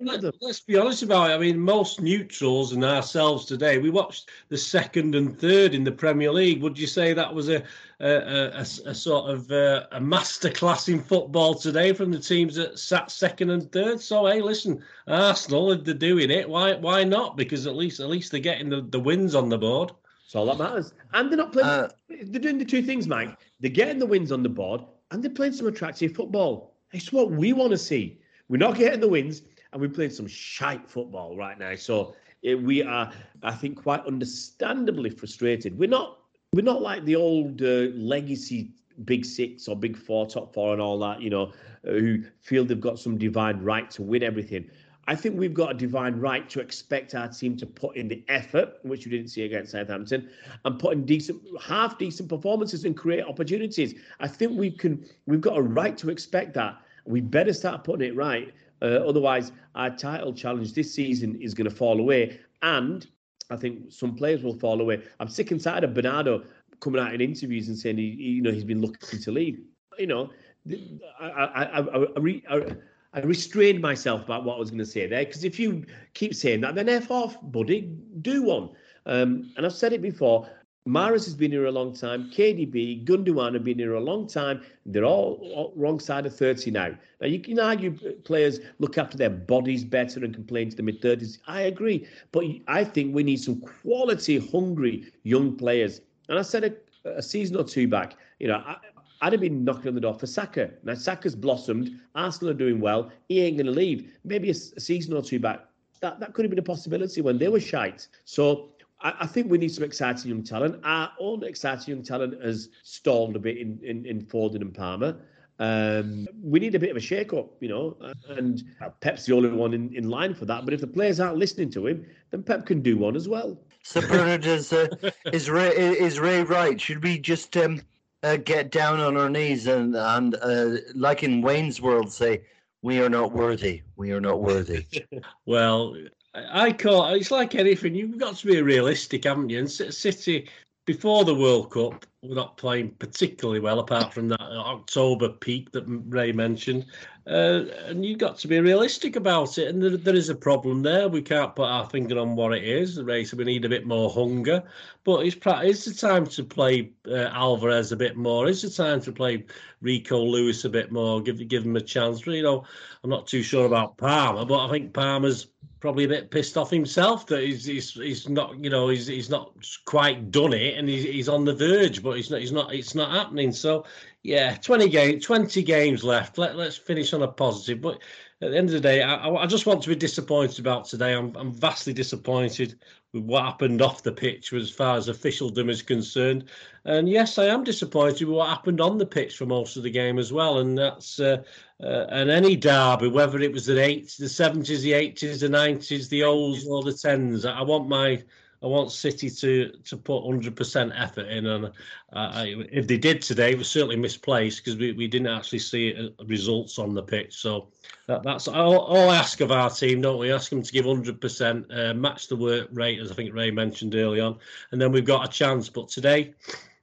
let, let, us be honest about it. I mean, most neutrals and ourselves today, we watched the second and third in the Premier League. Would you say that was a a, a, a sort of uh, a, a masterclass in football today from the teams that sat second and third? So hey, listen, Arsenal, they're doing it. Why why not? Because at least at least they're getting the, the wins on the board. That's all that matters. And they're not playing. Uh, they're doing the two things, Mike. They're getting the wins on the board, and they're playing some attractive football. It's what we want to see. We're not getting the wins, and we're playing some shite football right now. So it, we are, I think, quite understandably frustrated. We're not. We're not like the old uh, legacy big six or big four, top four, and all that. You know, uh, who feel they've got some divine right to win everything. I think we've got a divine right to expect our team to put in the effort, which we didn't see against Southampton, and put in decent, half decent performances and create opportunities. I think we can. We've got a right to expect that. We better start putting it right. Uh, otherwise, our title challenge this season is going to fall away, and I think some players will fall away. I'm sick and tired of Bernardo coming out in interviews and saying he, you know, he's been looking to leave. You know, I, I, I, I, I restrained myself about what I was going to say there because if you keep saying that, then F off, buddy, do one. Um, and I've said it before. Mahrez has been here a long time. KDB, Gundogan have been here a long time. They're all, all wrong side of 30 now. Now, you can argue players look after their bodies better and complain to the mid 30s. I agree. But I think we need some quality, hungry young players. And I said a, a season or two back, you know, I, I'd have been knocking on the door for Saka. Now Saka's blossomed. Arsenal are doing well. He ain't going to leave. Maybe a, a, season or two back, that, that could have been a possibility when they were shite. So I, I, think we need some exciting young talent. Our own exciting young talent has stalled a bit in, in, in Foden and Palmer. Um, we need a bit of a shake-up, you know, and Pep's the only one in, in line for that. But if the players aren't listening to him, then Pep can do one as well. So Bernard is uh, is Ray is Ray right? Should we just um, uh, get down on our knees and and uh, like in Wayne's World say, "We are not worthy. We are not worthy." well, I call it's like anything. You've got to be realistic, haven't you? And City before the World Cup, we're not playing particularly well, apart from that October peak that Ray mentioned. Uh, and you've got to be realistic about it. And there, there is a problem there. We can't put our finger on what it is. The race, we need a bit more hunger. But it's, it's the time to play uh, Alvarez a bit more. It's the time to play Rico Lewis a bit more. Give give him a chance. You know, I'm not too sure about Palmer, but I think Palmer's probably a bit pissed off himself that he's he's, he's not you know he's he's not quite done it and he's, he's on the verge but he's not he's not it's not happening so yeah 20 games 20 games left. Let, let's finish on a positive. But at the end of the day I, I just want to be disappointed about today. I'm, I'm vastly disappointed with what happened off the pitch as far as officialdom is concerned. And yes I am disappointed with what happened on the pitch for most of the game as well. And that's uh, uh, and any derby, whether it was the eighties, the seventies, the eighties, the nineties, the olds, or the tens, I want my I want City to to put hundred percent effort in, and uh, I, if they did today, it was certainly misplaced because we, we didn't actually see uh, results on the pitch. So that, that's all, all, I ask of our team, don't we? Ask them to give hundred percent, uh, match the work rate, as I think Ray mentioned early on, and then we've got a chance. But today,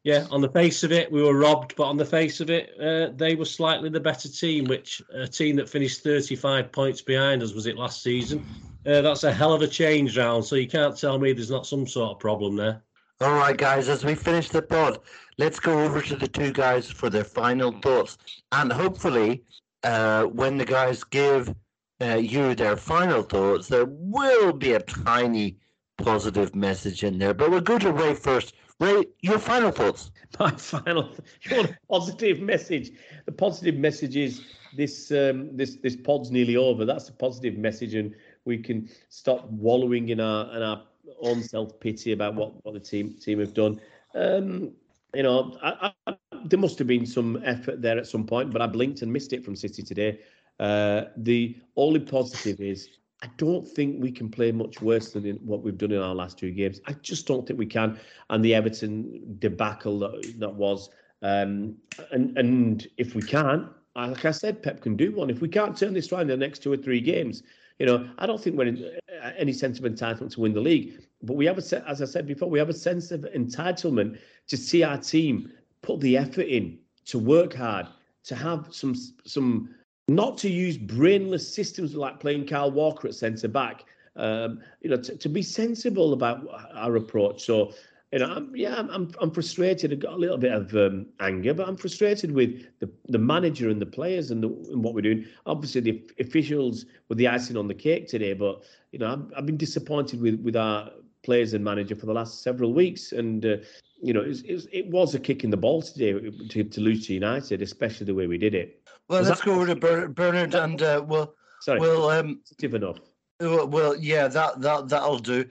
yeah, on the face of it, we were robbed, but on the face of it, uh, they were slightly the better team, which a team that finished 35 points behind us, was it last season? Uh, that's a hell of a change round, so you can't tell me there's not some sort of problem there. All right, guys, as we finish the pod, let's go over to the two guys for their final thoughts. And hopefully, uh, when the guys give uh, you their final thoughts, there will be a tiny positive message in there. But we'll go to Ray first. Ray, your final thoughts. My final, you want a positive message? The positive message is this: um, this this pod's nearly over. That's the positive message, and we can stop wallowing in our in our own self pity about what, what the team team have done. Um, you know, I, I, there must have been some effort there at some point, but I blinked and missed it from City today. Uh, the only positive is I don't think we can play much worse than what we've done in our last two games. I just don't think we can. And the Everton debacle that, that was, um, and and if we can't, like I said, Pep can do one. If we can't turn this around in the next two or three games, you know, I don't think we're in uh, any sense of entitlement to win the league. But we have a, as I said before, we have a sense of entitlement to see our team put the effort in, to work hard, to have some some not to use brainless systems like playing Kyle Walker at centre back. Um, you know, to, to, be sensible about our approach. So, you know, I'm, yeah, I'm, I'm frustrated. I've got a little bit of um, anger, but I'm frustrated with the, the manager and the players and, the, and what we're doing. Obviously, the officials were the icing on the cake today, but you know, I've, I've been disappointed with with our players and manager for the last several weeks, and uh, you know, it was, it was, a kick in the ball today to, to lose to United, especially the way we did it. Well, was let's that, go over to Ber- Bernard and uh, we'll. Sorry, we'll um, enough. Well, yeah, that that that'll do.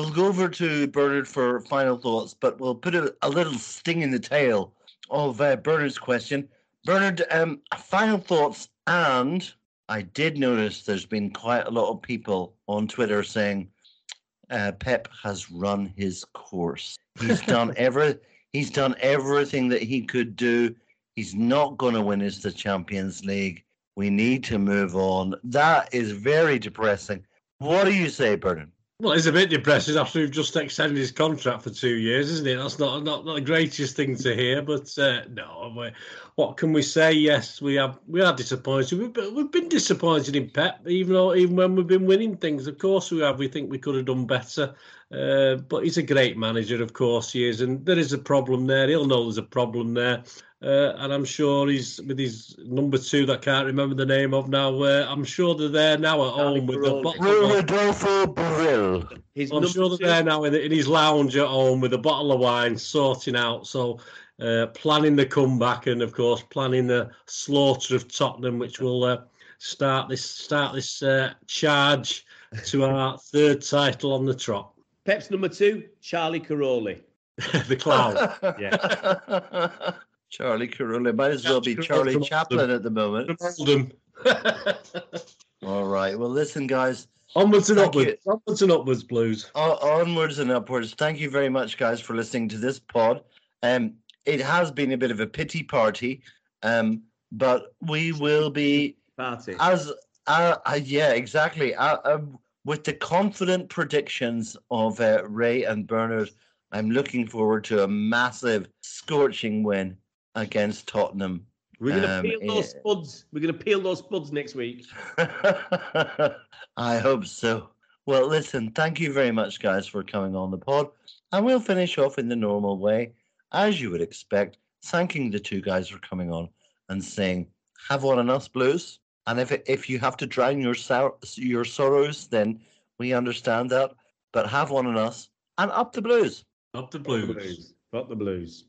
We'll go over to Bernard for final thoughts, but we'll put a, a little sting in the tail of uh, Bernard's question. Bernard, um, final thoughts, and I did notice there's been quite a lot of people on Twitter saying uh, Pep has run his course. He's done every he's done everything that he could do. He's not going to win us the Champions League. We need to move on. That is very depressing. What do you say, Bernard? Well, it's a bit depressing after we've just extended his contract for two years, isn't it? That's not not, not the greatest thing to hear, but uh, no. What can we say? Yes, we have we are disappointed. We've, we've been disappointed in Pep, even though even when we've been winning things. Of course, we have. We think we could have done better, uh, but he's a great manager, of course he is, and there is a problem there. He'll know there's a problem there. Uh, and I'm sure he's with his number two that I can't remember the name of now. Uh, I'm sure they're there now at home with the bottle. Rodolfo Borrell. I'm sure they're there now in, in, his lounge at home with a bottle of wine, sorting out. So, uh, planning the comeback and of course planning the slaughter of Tottenham, which will uh, start this start this uh, charge to our third title on the trot. Pep's number two, Charlie Cairoli. the clown. yeah. Charlie Cairoli might as well be Charlie Chaplin at the moment. All right. Well, listen, guys. Onwards and upwards. You. Onwards and upwards, blues. onwards and upwards. Thank you very much, guys, for listening to this pod. Um, it has been a bit of a pity party, um, but we will be party as uh, uh, yeah, exactly. Uh, uh, with the confident predictions of uh, Ray and Bernard, I'm looking forward to a massive, scorching win against Tottenham. We're going to um, peel those spuds. We're going to peel those spuds next week. I hope so. Well, listen, thank you very much, guys, for coming on the pod. And we'll finish off in the normal way, as you would expect, thanking the two guys for coming on and saying, have one on us, Blues. And if if you have to drown your sor- your sorrows, then we understand that. But have one on us and up the Blues. Up the Blues. Up the Blues.